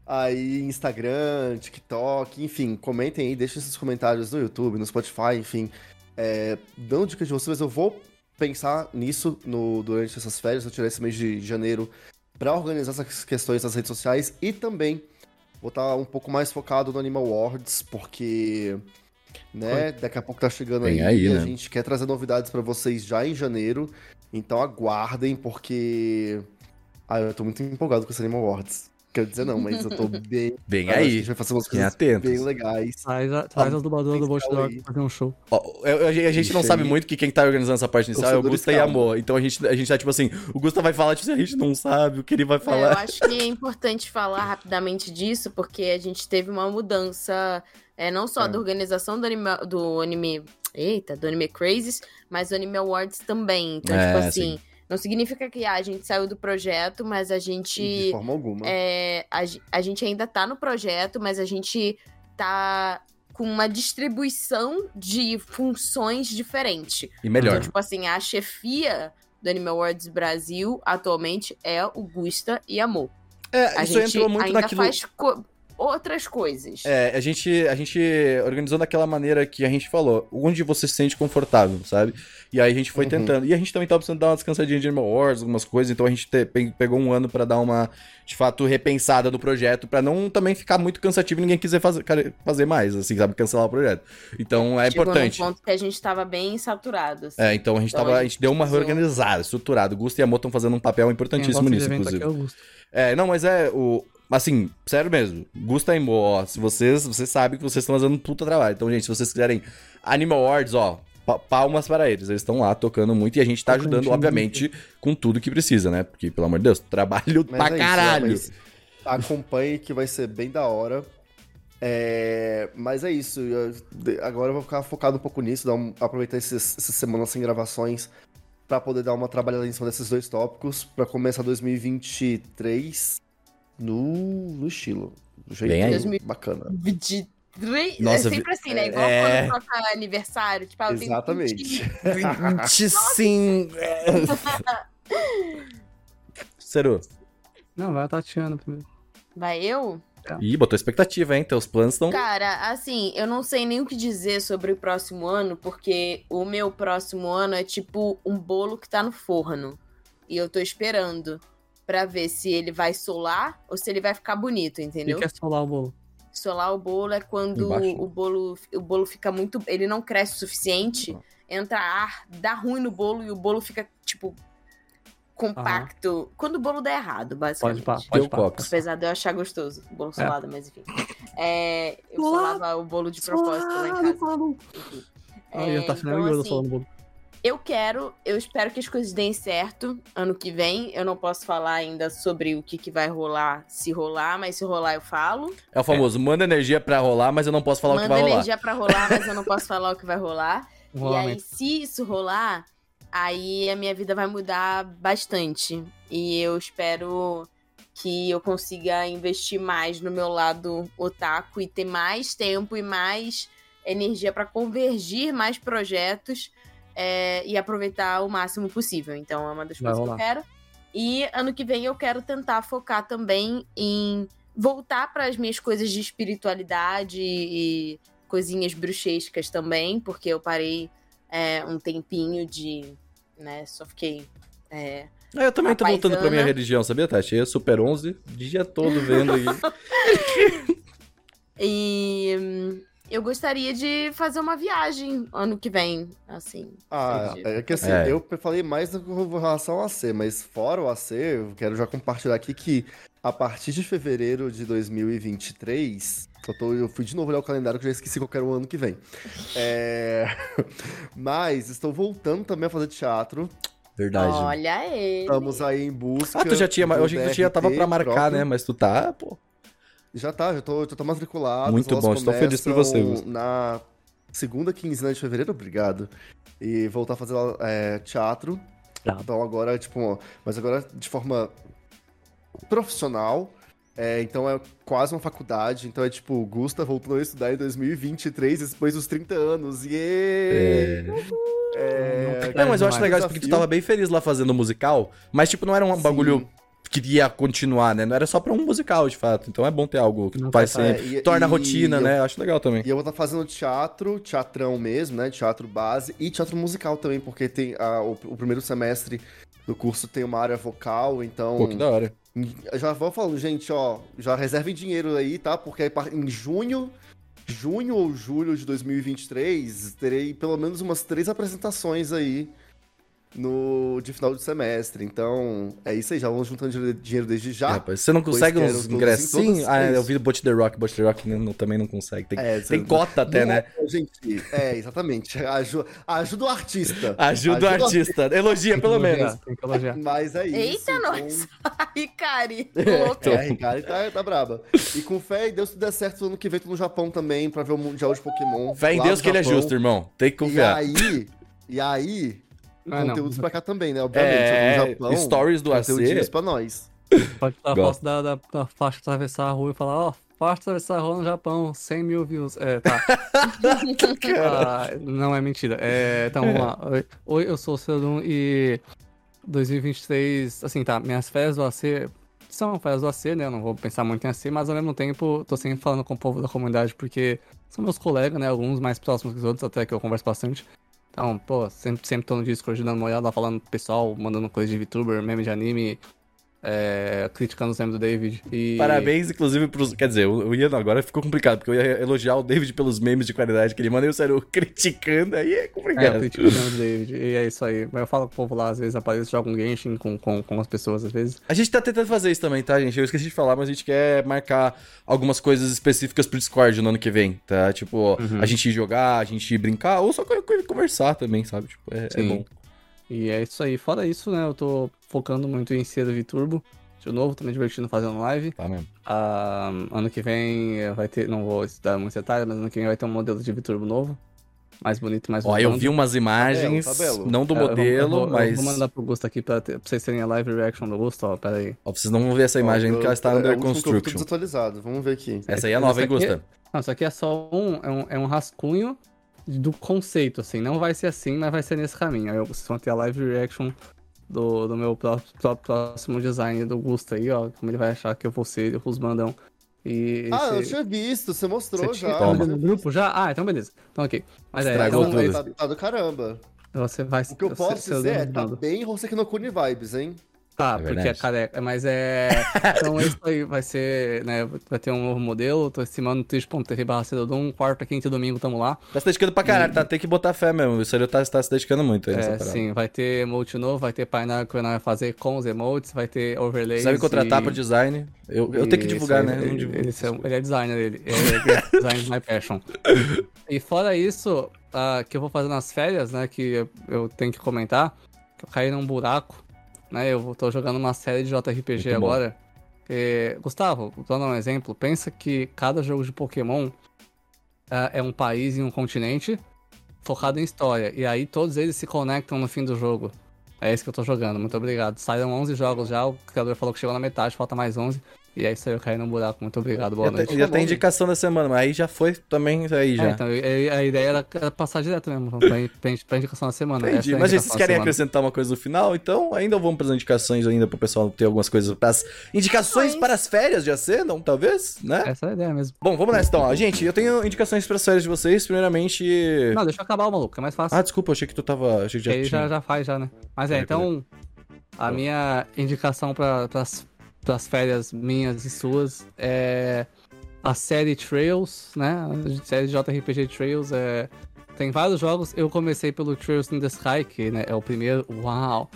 Aí, Instagram, TikTok, enfim, comentem aí, deixem esses comentários no YouTube, no Spotify, enfim. É, dão dicas de vocês, eu vou pensar nisso no, durante essas férias, eu tirar esse mês de janeiro pra organizar essas questões nas redes sociais e também vou estar um pouco mais focado no Animal Awards, porque, né, daqui a pouco tá chegando aí, aí, e a né? gente quer trazer novidades pra vocês já em janeiro, então aguardem, porque... Ah, eu tô muito empolgado com esse Animal Awards. Quero dizer não, mas eu tô (laughs) bem... Eu acho que A aí. gente vai fazer umas Fiquem coisas atentos. bem legais. Traz a, traz a dubladora do Watch Dogs aí. pra fazer um show. Ó, eu- eu- a gente não sabe aí. muito que quem tá organizando essa parte inicial é o Gusta e calma. Amor. Então a gente, a gente tá tipo assim, o Gusta vai falar, tipo assim, a gente não sabe o que ele vai É, eu falar. acho que é importante falar rapidamente disso, porque a gente teve uma mudança, é, não só É. da organização do anime, do anime. Eita, do Anime Crazes, mas do Anime Awards também. Então, É, tipo assim, não significa que ah, a gente saiu do projeto, mas a De gente. forma alguma. é, a, a gente ainda tá no projeto, mas a gente tá com uma distribuição de funções diferente. E melhor. Então, tipo assim, a chefia do Anime Awards Brasil atualmente é o Gusta e Amor. É, A isso gente entrou muito ainda naquilo. faz co- outras coisas. É, a gente, a gente organizou daquela maneira que a gente falou, onde você se sente confortável, sabe? E aí a gente foi Uhum. tentando. E a gente também tava precisando dar uma descansadinha de Animal Wars, algumas coisas, então a gente te- pe- pegou um ano pra dar uma, de fato, repensada no projeto, pra não também ficar muito cansativo e ninguém quiser fazer, fazer mais, assim, sabe? Cancelar o projeto. Então é Chegou importante. num ponto que a gente tava bem saturado. assim. É, então a gente, Então, tava, a a gente deu uma reorganizada, estruturada. O Gusto e a Amor estão fazendo um papel importantíssimo nisso, inclusive. aqui é Augusto. É, não, mas é o. Assim, sério mesmo. Gusta e Mo, ó. Se vocês, vocês sabem que vocês estão fazendo um puta trabalho. Então, gente, se vocês quiserem Animal Awards, ó. pa- Palmas para eles. Eles estão lá tocando muito e a gente tá ajudando, obviamente, com tudo que precisa, né? Porque, pelo amor de Deus, trabalho Mas pra é isso, caralho. né? Mas acompanhe que vai ser bem da hora. É, Mas é isso. eu- Agora eu vou ficar focado um pouco nisso, um- aproveitar esses, essas semanas sem gravações pra poder dar uma trabalhada em cima desses dois tópicos, pra começar 2023 no, no estilo. Do jeito Bem aí. 2000. bacana. De três- Nossa, é sempre assim, né? Igual é. quando toca aniversário. Tipo, ah, Exatamente. 20. Sim. (laughs) Seru. Não, vai a Tatiana primeiro. Vai eu? Ih, botou expectativa, hein? Teus planos estão. Cara, assim, eu não sei nem o que dizer sobre o próximo ano, porque o meu próximo ano é tipo um bolo que tá no forno. E eu tô esperando pra ver se ele vai solar ou se ele vai ficar bonito, O entendeu? que é solar o bolo? Solar o bolo é quando Embaixo. o bolo, o bolo fica muito. Ele não cresce o suficiente, entra ar, dá ruim no bolo e o bolo fica, tipo, compacto. Quando o bolo dá errado, Pode basicamente. pode pá. cox. Apesar de eu achar gostoso o bolo solado, mas enfim. É, eu solava o bolo de propósito lá em casa. Enfim. Ah, a É, Tatiana então, é gorda assim, solando o bolo. Eu quero, eu espero que as coisas deem certo ano que vem. Eu não posso falar ainda sobre o que, que vai rolar, se rolar, mas se rolar eu falo. É o famoso, manda energia pra rolar, mas eu não posso falar o que Manda vai rolar. energia pra rolar, mas eu não posso falar o que vai rolar. (laughs) E aí, se isso rolar, aí a minha vida vai mudar bastante. E eu espero que eu consiga investir mais no meu lado otaku e ter mais tempo e mais energia para convergir mais projetos é, e aproveitar o máximo possível. Então, é uma das Vai coisas que eu rolar. quero. E ano que vem eu quero tentar focar também em voltar para as minhas coisas de espiritualidade e coisinhas bruxescas também, porque eu parei é, um tempinho de. né, só fiquei é, Ah, eu também tô voltando pra paisana. minha religião, sabia, Tati? Eu Super 11, dia todo vendo aí. (laughs) E hum, eu gostaria de fazer uma viagem ano que vem, assim. Ah, seja- é que assim, É. eu falei mais com relação ao AC, mas fora o AC, eu quero já compartilhar aqui que a partir de fevereiro de 2023, eu, tô, eu fui de novo olhar o calendário que eu já esqueci qual era o ano que vem. (laughs) É... mas estou voltando também a fazer teatro. Verdade. Olha ele. Estamos aí em busca. Ah, tu já tinha. que tu já tava pra marcar, próprio. né? Mas tu tá, pô. Já tá, já tô, já tô matriculado. Muito bom, estou feliz por você, Augusto. Na segunda quinzena de fevereiro, obrigado. E voltar a fazer é, teatro. Tá. Então agora, tipo, mas agora de forma profissional. É, então é quase uma faculdade. Então é tipo, o Gusta voltou a estudar em 2023, depois dos 30 anos. E É. é... Não, mas eu acho demais. legal isso porque tu tava bem feliz lá fazendo o musical, mas tipo, não era um Sim. bagulho que ia continuar, né? Não era só pra um musical, de fato. Então é bom ter algo que Não faz tá- sempre. é, e- torna a e rotina, eu- né? Acho legal também. E eu vou estar fazendo teatro, teatrão mesmo, né? Teatro base e teatro musical também, porque tem a- o, o primeiro semestre do curso tem uma área vocal, então. Pô, que da hora. Já vou falando, gente, ó, já reservem dinheiro aí, tá? Porque em junho, junho ou julho de 2023, terei pelo menos umas três apresentações aí no de final de semestre. Então, é isso aí, já vamos juntando dinheiro- desde É, já. rapaz, você não consegue uns em ingressinhos? Ah, é eu vi Bot The Rock, Bot The Rock não, não- também não consegue. Tem, É, tem cota até, né? Não, Gente, é, exatamente. Aju- ajuda o artista. Ajuda o artista. Elogia, pelo menos. elogiar, Tem que elogiar. Mas é isso. Eita, então- nós! Ai, Cari. É. É, a Ricardo tá, tá braba. E com fé em Deus, se der certo, ano que vem tô no Japão também, pra ver o Mundial de Pokémon. Fé em Deus que ele é Japão. justo, irmão. Tem que E confiar. aí, e aí, Ah, não. conteúdos pra cá também, né? Obviamente, É, Japão, stories do AC. pra nós. Pode tirar Gosto. foto da, da, da faixa atravessar a rua e falar, ó, faixa atravessar a rua no Japão, 100 mil views. É, tá. (laughs) Ah, não é mentira. É, então, vamos lá. Oi, eu sou o Cerum e 2023, assim, tá, minhas férias do AC são férias do AC, né? Eu não vou pensar muito em AC, mas ao mesmo tempo tô sempre falando com o povo da comunidade, porque são meus colegas, né? Alguns mais próximos que os outros, até que eu converso bastante. Então, pô, sempre, sempre tô no Discord dando uma olhada, falando pro pessoal, mandando coisa de VTuber, meme de anime, é, criticando os memes do David. E... Parabéns, inclusive, pros. Quer dizer, o o Ian agora ficou complicado, porque eu ia elogiar o David pelos memes de qualidade que ele manda e o sério (laughs) criticando, aí é É, complicado. eu critico os memes do David. E é isso aí. Mas eu falo com o povo lá, às vezes apareço, jogo um Genshin com, com, com as pessoas, às vezes. A gente tá tentando fazer isso também, tá, gente? Eu esqueci de falar, mas a gente quer marcar algumas coisas específicas pro Discord no ano que vem, tá? Tipo, Uhum. a gente ir jogar, a gente ir brincar, ou só co- co- conversar também, sabe? Tipo, é, é bom. E é isso aí. Fora isso, né, eu tô focando muito em ser do Turbo. De novo, tô me divertindo fazendo live. Tá mesmo. Ah, ano que vem eh, vai ter, não vou dar muitos detalhes, mas ano que vem vai ter um modelo de Viturbo novo. Mais bonito, mais Ó, eu vi umas imagens, Tá belo, tá belo. não do É, eu vou- modelo, eu vou, mas. Eu vou mandar pro Gusto aqui pra, ter- pra vocês terem a live reaction do Gusto, ó, pera aí. Ó, vocês não vão ver essa imagem Ó, porque ela está é under que tô construction. desatualizado. Vamos ver aqui. Essa aí é nova, hein, Gusta? Não, isso aqui é só um, é um, é um rascunho do conceito, assim. Não vai ser assim, mas vai ser nesse caminho. Aí vocês vão ter a live reaction do, do meu pró- pró- próximo design do Gusto aí, ó. Como ele vai achar que eu vou ser os mandão. E Ah, eu esse- tinha visto, você mostrou Você tinha já. Toma. tá no grupo já? Ah, então beleza. Então ok. Mas é, então, tudo. Tá, tá do caramba. você vai... O que eu posso dizer é, você- tá bem Hoseki no Kuni vibes, hein? Tá, É porque é careca. Mas é. Então isso aí vai ser, né? Vai ter um novo modelo. Tô estimando twitch.tv barra Cedodum. Quarta, quinta e domingo tamo lá. Tá se dedicando pra caralho, tá? Tem que botar fé mesmo. O sério tá, tá se dedicando muito aí É, sim, vai ter emote novo, vai ter painel que o vai fazer com os emotes, vai ter overlays. Sabe contratar e... pra design? Eu, eu tenho que e divulgar, isso aí, né? Ele, divulgo. ele, é- ele é designer, ele. Ele é graphic (laughs) design my passion. E fora isso, ah, que eu vou fazer nas férias, né? Que eu, eu tenho que comentar, que eu caí num buraco, né? Eu tô jogando uma série de JRPG Muito agora. E, Gustavo, vou dar um exemplo. Pensa que cada jogo de Pokémon ah, é um país e um continente focado em história. E aí todos eles se conectam no fim do jogo. É esse que eu tô jogando, muito obrigado. Saíram 11 jogos já, o criador falou que chegou na metade, falta mais 11. E é isso aí, eu caí no buraco. Muito obrigado, boa Já noite. tem, já tem indicação da semana, mas aí já foi também aí já. É, então, a ideia era era passar direto mesmo, pra, pra, pra indicação da semana. Entendi. Essa é Mas indicação vocês querem semana. acrescentar uma coisa no final? Então ainda vamos para as indicações ainda pro pessoal ter algumas coisas. Pras... Indicações Indicações. para as férias já não Talvez, né? Essa é a ideia mesmo. Bom, vamos nessa então. ó. Gente, eu tenho indicações para as férias de vocês. Primeiramente. Não, deixa eu acabar o maluco, é mais fácil. Ah, desculpa, achei que tu tava. Achei que já aí tinha. já, já faz, já, né? Mas é, É, então. A minha indicação para as férias minhas e suas é a série Trails, né? A série JRPG Trails é tem vários jogos. Eu comecei pelo Trails in the Sky, que né, é o primeiro. Uau!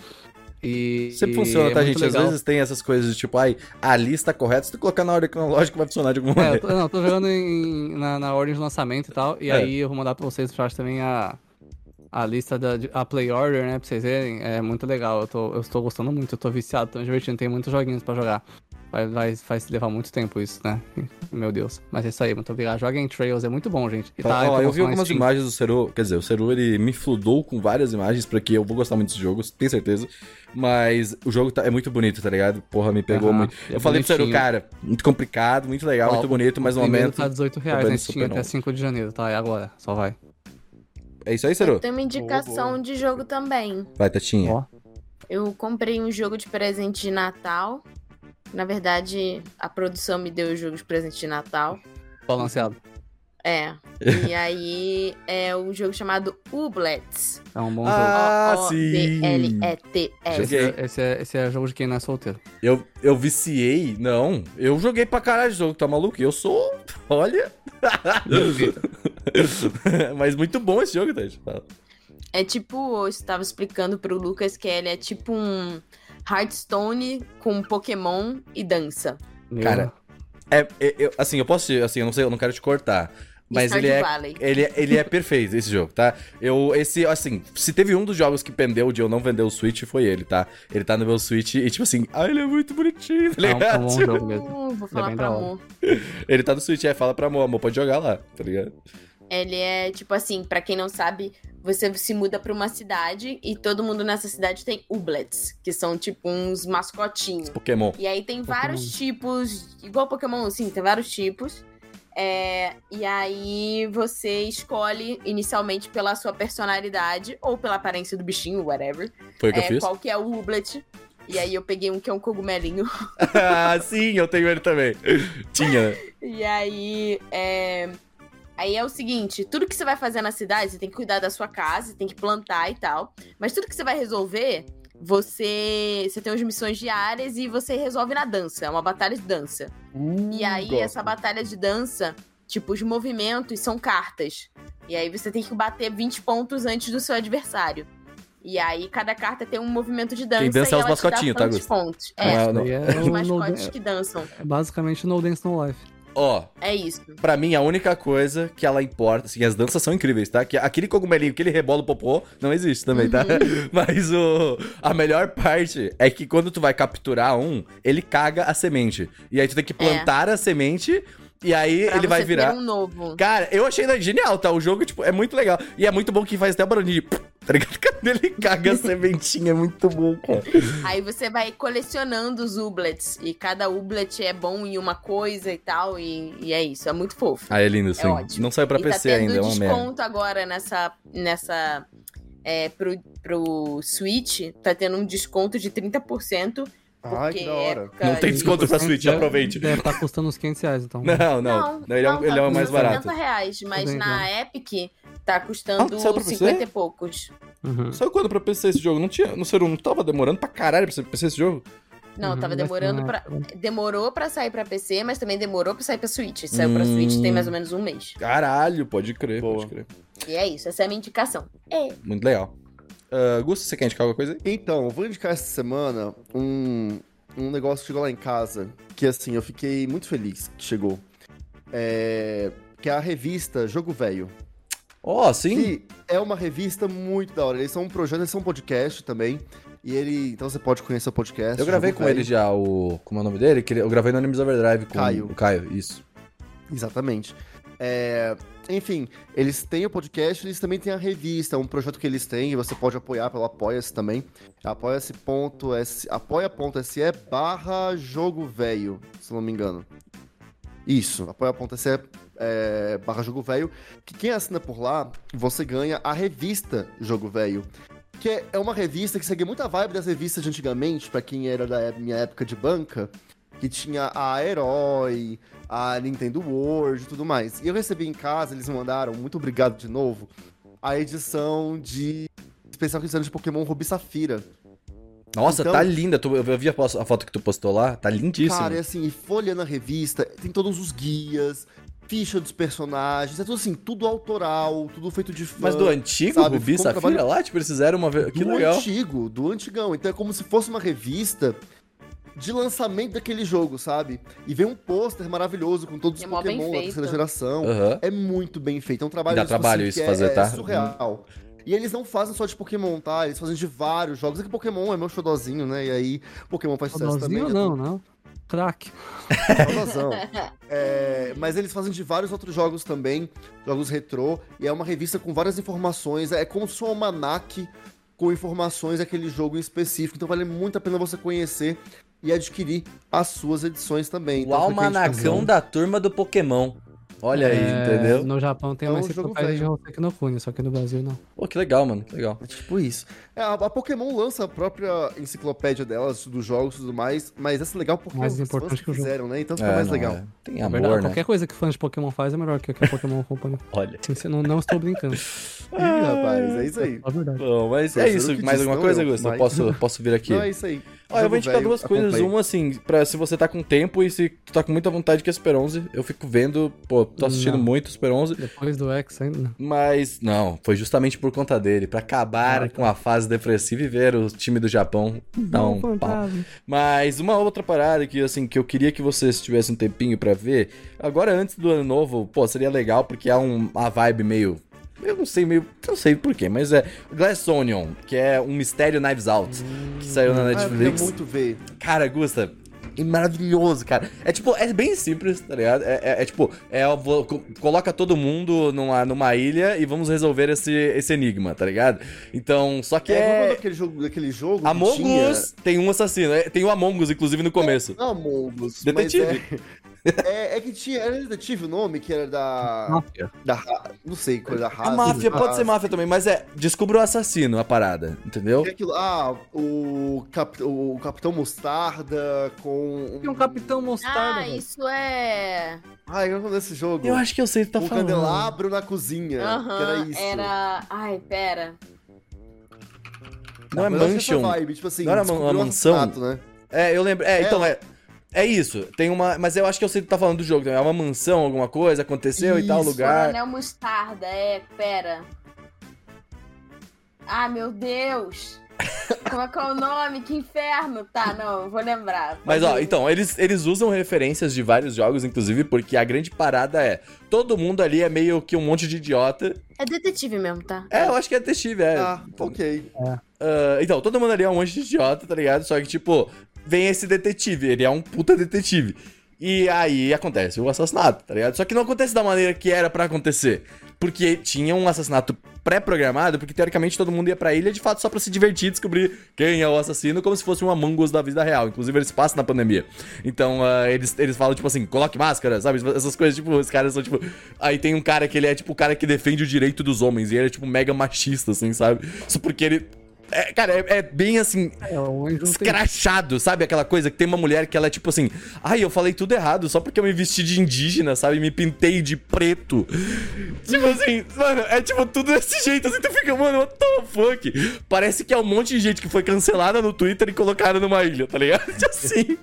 E, Sempre funciona, é tá, gente? Às legal. vezes tem essas coisas de tipo, ai, a lista correta, se tu colocar na ordem cronológica vai funcionar de alguma É, eu maneira. tô, não, eu tô jogando em- na, na ordem de lançamento e tal. E É. aí eu vou mandar pra vocês, eu acho também a, a lista da a Play Order, né? Pra vocês verem. É muito legal. Eu tô, eu estou gostando muito, eu tô viciado, tô me divertindo. Tem muitos joguinhos pra jogar. Vai, vai, vai levar muito tempo isso, né? (laughs) Meu Deus. Mas é isso aí, muito obrigado. Joguem Trails, é muito bom, gente. E Ó, ó, eu vi algumas Steam. imagens do Seru, quer dizer, o Seru ele me fludou com várias imagens pra que eu vou gostar muito desse jogo, tenho certeza. Mas o jogo tá- é muito bonito, tá ligado? Porra, me pegou Aham, muito. é eu falei pro Seru, bonitinho. cara, muito complicado, muito legal, Ó, muito bonito, mas no momento. tá 18 reais na Steam super até novo. 5 de janeiro, tá? É agora, só vai. É isso aí, Eu Seru? tenho uma indicação de jogo também. Vai, Tatinha. Ó. Eu comprei um jogo de presente de Natal. Na verdade, a produção me deu o jogo de presente de Natal. Balanceado. É. E (laughs) aí é um jogo chamado Ublets. É um bom Ah, jogo. sim. O-B-L-E-T-S. Esse, joguei. é- esse, é, esse é jogo de quem não é solteiro. Eu, eu viciei, não. Eu joguei pra caralho de jogo, tá maluco? Eu sou. (laughs) Olha. (laughs) mas muito bom esse jogo, Tati. É tipo, eu estava explicando pro Lucas que ele é tipo um Hearthstone com Pokémon e dança. Cara, É, é, eu- assim, eu posso, assim, eu não sei, eu não quero te cortar. Mas ele é, ele, é- ele (laughs) é perfeito, esse jogo, tá? Eu, esse, assim, se teve um dos jogos que pendeu de eu não vender o Switch, foi ele, tá? Ele tá no meu Switch e, tipo assim, ah, ele é muito bonitinho, tá É um, é um ligado? bom (laughs) jogo mesmo. Uh, vou é falar bem pra amor. Ele tá no Switch, é, fala pra amor, amor, pode jogar lá, tá ligado? Ele é tipo assim, pra quem não sabe, você se muda pra uma cidade e todo mundo nessa cidade tem Ublets, que são tipo uns mascotinhos. Pokémon. E aí tem vários tipos, igual Pokémon, assim, tem vários tipos. É, e aí você escolhe inicialmente pela sua personalidade ou pela aparência do bichinho, whatever. Foi o que eu é, fiz? qual que é o Ublet. E aí eu peguei um que é um cogumelinho. (laughs) ah, sim, eu tenho ele também. Tinha, né? E aí, é... Aí é o seguinte, tudo que você vai fazer na cidade, você tem que cuidar da sua casa, você tem que plantar e tal. Mas tudo que você vai resolver, você, você tem as missões diárias e você resolve na dança. É uma batalha de dança. E aí, gosto. essa batalha de dança, tipo, os movimentos são cartas. E aí você tem que bater 20 pontos antes do seu adversário. E aí, cada carta tem um movimento de dança. Quem dança e é os mascotinhos, tá, Gusto? pontos. É, é- não- é, os mascotes que dançam. é basicamente No Dance No Life. Ó, É isso. Pra mim, a única coisa que ela importa, assim, as danças são incríveis, tá? Que aquele cogumelinho que ele rebola o popô não existe também, tá? (laughs) Mas o, a melhor parte é que quando tu vai capturar um, ele caga a semente. E aí tu tem que plantar a semente e aí Pra ele vai virar. um novo. Cara, eu achei genial, tá? O jogo, tipo, é muito legal. E é muito bom que faz até o barulhinho de. Tá ligado? (laughs) Quando ele caga a sementinha, é muito bom, cara. Aí você vai colecionando os Ublets. E cada Ublet é bom em uma coisa e tal. E, e é isso. É muito fofo. Ah, é lindo, sim. ótimo. Não saiu pra e PC tá tendo ainda, é uma merda. desconto agora nessa. nessa é, pro, pro Switch. Tá tendo um desconto de 30%. Ai, que da hora. Não tem de- desconto pra Switch, aproveite. Deve estar custando uns 500 reais, então. Não, não. Ele é, não, ele é tá o mais barato. 70 reais, mas na Epic tá custando Ah, saiu pra PC? 50 e poucos. Uhum. Saiu quando pra PC esse jogo? Não tinha. Não, sei, não tava demorando pra caralho pra PC esse jogo? Não, Uhum, tava demorando ser pra. época. Demorou pra sair pra PC, mas também demorou pra sair pra Switch. Saiu pra Switch tem mais ou menos um mês. Caralho, pode crer, Boa. pode crer. E é isso, essa é a minha indicação. É. Muito legal. Uh, Gusto, você quer indicar alguma coisa aí? Então, eu vou indicar essa semana um, um negócio que chegou lá em casa, que assim, eu fiquei muito feliz que chegou. É, que é a revista Jogo Velho. Ó, sim. Que é uma revista muito da hora. Eles são um projeto, eles são um podcast também. E ele. Então você pode conhecer o podcast. Eu gravei Jogo com Velho. ele já, o. Como é o nome dele? Eu gravei no Animes Overdrive com Caio. o Caio, isso. Exatamente. É, enfim, eles têm o podcast, eles também têm a revista, é um projeto que eles têm, e você pode apoiar pelo Apoia-se também. Apoia-se.se apoia.se barra jogo velho, se não me engano. Isso, apoia.se é, barra jogo velho, que quem assina por lá, você ganha a revista Jogo Velho. Que é, é uma revista que segue muita vibe das revistas de antigamente, pra quem era da minha época de banca, que tinha a Herói, a Nintendo World e tudo mais. E eu recebi em casa, eles me mandaram, muito obrigado de novo, a edição de especial que de Pokémon Ruby Safira. Nossa, Então- tá linda. Eu vi a foto que tu postou lá, tá lindíssimo. Cara, é assim, e folhando a revista, tem todos os guias, ficha dos personagens, é tudo assim, tudo autoral, tudo feito de fã. Mas do antigo, sabe? Rubi Safira trabalho lá, tipo, eles fizeram uma vez. Que do legal. antigo, do antigão. Então é como se fosse uma revista de lançamento daquele jogo, sabe? E vem um pôster maravilhoso com todos os é mó bem Pokémon da terceira geração. Aham. É muito bem feito. É um trabalho Dá tipo trabalho assim, isso que é- fazer, é, tá? surreal. E eles não fazem só de Pokémon, tá? Eles fazem de vários jogos. É que Pokémon é meu xodozinho, né? E aí, Pokémon faz sucesso também. Não, não. Crack. (laughs) É, mas eles fazem de vários outros jogos também, jogos retrô, e é uma revista com várias informações, é como se fosse um almanac com informações daquele jogo em específico, então vale muito a pena você conhecer e adquirir as suas edições também. O Então, almanacão da turma do Pokémon. Olha aí, É, entendeu? No Japão tem É uma um enciclopédia de. Hoseki no Kuni, só que no Brasil não. Pô, que legal, mano, que legal. É tipo isso. É, a, a Pokémon lança a própria enciclopédia delas, dos jogos e tudo mais, mas essa é legal porque Mais os importante fãs que o jogo. fizeram, né? Então fica É, mais não, legal. é. Tem É amor, verdade, né? Qualquer coisa que fã de Pokémon faz é melhor que a Pokémon Company. (laughs) Olha. Sim, você não, não estou brincando. (laughs) Ih, rapaz, é isso aí. É verdade. Bom, mas é isso. Mais alguma coisa, eu, Augusto? Eu mas- posso, posso vir aqui? Não, é isso aí. Ó, eu vou indicar duas coisas. acompanhe. Uma, assim, pra se você tá com tempo e se tu tá com muita vontade que é Super 11. Eu fico vendo, pô, tô assistindo Não. muito Super 11. Depois do X ainda. Mas, não, foi justamente por conta dele. Pra acabar Ah, tá. com a fase depressiva e ver o time do Japão dar um pau. Mas uma outra parada que, assim, que eu queria que vocês tivessem um tempinho pra ver. Agora, antes do ano novo, pô, seria legal porque é um, uma vibe meio. Eu não sei, meio. Não sei porquê, mas é Glass Onion, que é um mistério Knives Out, que saiu na Ah, eu Netflix. muito ver. Cara, Gusta, é maravilhoso, cara. É tipo, é bem simples, tá ligado? É, é- é tipo, é, eu vou- co- coloca todo mundo numa, numa ilha e vamos resolver esse, esse enigma, tá ligado? Então, só que É, é. é... daquele jogo, daquele jogo Among tinha- Us tem um assassino. é, Tem o Among Us, inclusive, no começo. Não, Among Us, Detetive. É, é, é que tinha. Era detetive o nome, que era da. Máfia. da não sei, coisa da A raça. máfia, pode ser máfia também, mas é. Descubra o assassino, a parada, entendeu? é aquilo- ah, o, cap, o Capitão Mostarda com. Tem um Capitão Mostarda. Ah, velho. isso é. Ai, qual é o nome desse jogo? Eu acho que eu sei o que tá um falando. candelabro na cozinha. que Aham, era isso. era. Ai, pera. Não é eu que essa Mansion. Vibe, tipo assim, Não era uma um mansão? né? É, eu lembro. É, É, então, ó. é. É isso. Tem uma. Mas eu acho que eu sei que tá falando do jogo também. É uma mansão, alguma coisa, aconteceu e tal Isso. lugar. Coronel Mostarda, é, pera. Ah, meu Deus! (laughs) Como é que é o nome? Que inferno! Tá, não, eu vou lembrar. Mas ó, então, eles, eles usam referências de vários jogos, inclusive, porque a grande parada é. Todo mundo ali é meio que um monte de idiota. É detetive mesmo, tá? É, eu acho que é detetive, é. Ah, ok. Ah, então, todo mundo ali é um monte de idiota, tá ligado? Só que, tipo, vem esse detetive, ele é um puta detetive. E aí acontece o assassinato, tá ligado? Só que não acontece da maneira que era pra acontecer. Porque tinha um assassinato pré-programado, porque teoricamente todo mundo ia pra ilha de fato só pra se divertir descobrir quem é o assassino, como se fosse um Among Us da vida real. Inclusive, eles passam na pandemia. Então, ah, eles, eles falam, tipo assim, coloque máscara, sabe? Essas coisas, tipo, os caras são, tipo. Aí tem um cara que ele é, tipo, o cara que defende o direito dos homens. E ele é, tipo, mega machista, assim, sabe? Isso porque ele. É, cara, é, é bem assim. É, o anjo tem... Escrachado, sabe? Aquela coisa que tem uma mulher que ela é tipo assim. Ai, eu falei tudo errado só porque eu me vesti de indígena, sabe? Me pintei de preto. Tipo assim, mano, é tipo tudo desse jeito. Assim, tu fica, mano, what the fuck? Parece que é um monte de gente que foi cancelada no Twitter e colocada numa ilha, tá ligado? (laughs) Assim.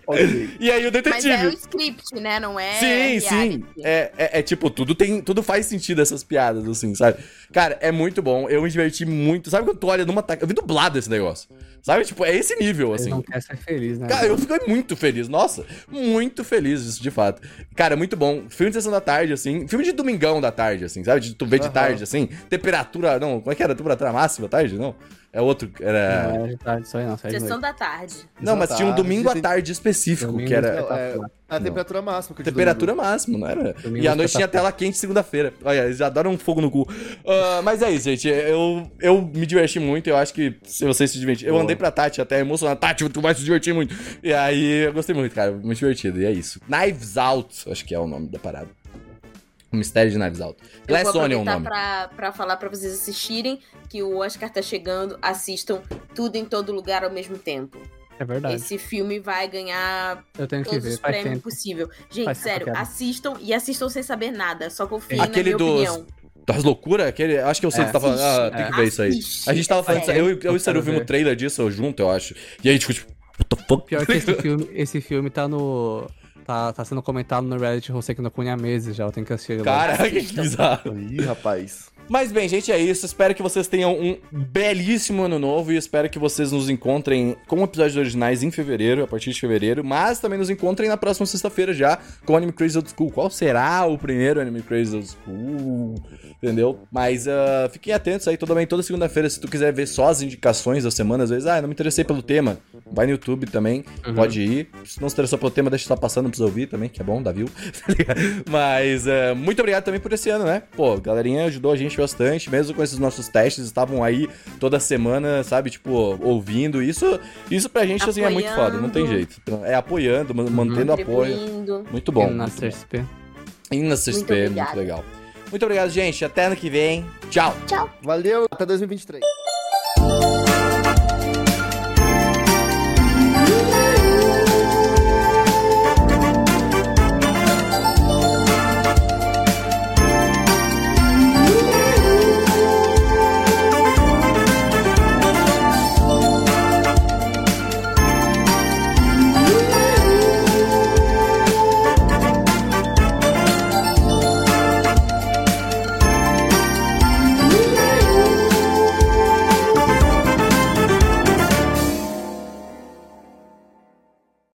E aí o Mas detetive. é o script, né? Não é. Sim, sim. reality. É, é, é tipo, tudo tem. Tudo faz sentido essas piadas, assim, sabe? Cara, é muito bom. Eu me diverti muito. Sabe quando tu olha numa. ta- Eu vi dublado esse negócio. Sabe? Tipo, é esse nível, Ele assim. não quer ser feliz, né? Cara, eu fiquei muito feliz, nossa, muito feliz isso, de fato. Cara, muito bom. Filme de sessão da tarde, assim, filme de domingão da tarde, assim, sabe? De tu vê de tarde, assim, temperatura, não, como é que era? Temperatura máxima, tarde, não? É outro, era... Não é de tarde, isso aí não. De Sessão noite. da tarde. Não, mas tinha um domingo à tarde específico, Domingo que era Não, é, a temperatura máxima que temperatura máxima, não era? Domingo E à noite tinha tela quente segunda-feira. Olha, eles já deram um fogo no cu. Ah, mas é isso, gente, eu, eu me diverti muito, eu acho que se vocês se divertirem... Eu Boa. Andei pra Tati até emocionado, Tati, tu vai se divertir muito. E aí, eu gostei muito, cara, muito divertido, e é isso. Knives Out, acho que é o nome da parada. O Mistério de Knives Out. Eu Glass vou Onion é o nome. pra, pra falar pra vocês assistirem que o Oscar tá chegando. Assistam tudo em todo lugar ao mesmo tempo. É verdade. Esse filme vai ganhar Eu tenho que todos ver, os prêmios tempo. possíveis. Gente, sério, assistam e assistam sem saber nada. Só confiem Aquele na minha dos- opinião. Das loucuras? Aquele, acho que eu sei É. que você tá falando. Ah, tem que ver isso aí. A gente tava falando, É. disso, eu, eu e o Eu Seru vimos o ver. trailer disso junto, eu acho. E aí ficou tipo, what the fuck? Pior que esse (laughs) filme, esse filme tá no. Tá, tá sendo comentado no Reddit Hoseki no Kuni há meses já, eu tenho que assistir. Caraca, que bizarro. Ih, rapaz. Mas bem, gente, é isso. Espero que vocês tenham um belíssimo ano novo e espero que vocês nos encontrem com episódios originais em fevereiro, a partir de fevereiro, mas também nos encontrem na próxima sexta-feira já com o Anime Crazy Old School. Qual será o primeiro Anime Crazy Old School? Entendeu? Mas ah, fiquem atentos aí, toda, bem, toda segunda-feira, se tu quiser ver só as indicações da semana, às vezes, ah, não me interessei pelo tema, vai no YouTube também, pode ir. Se não se interessou pelo tema, deixa estar passando, não precisa ouvir também, que é bom, dá view. (laughs) Tá? Mas ah, muito obrigado também por esse ano, né? Pô, a galerinha ajudou a gente bastante, mesmo com esses nossos testes, estavam aí toda semana, sabe, tipo, ouvindo. Isso, isso pra gente, assim, é muito foda, não tem Apoiando. jeito. É apoiando, man- mantendo apoio. Contribuindo. Muito bom. na muito bom. CSP. E na CSP, muito obrigada. legal. Muito obrigado, gente. Até ano que vem. Tchau. Tchau. Valeu. Até 2023.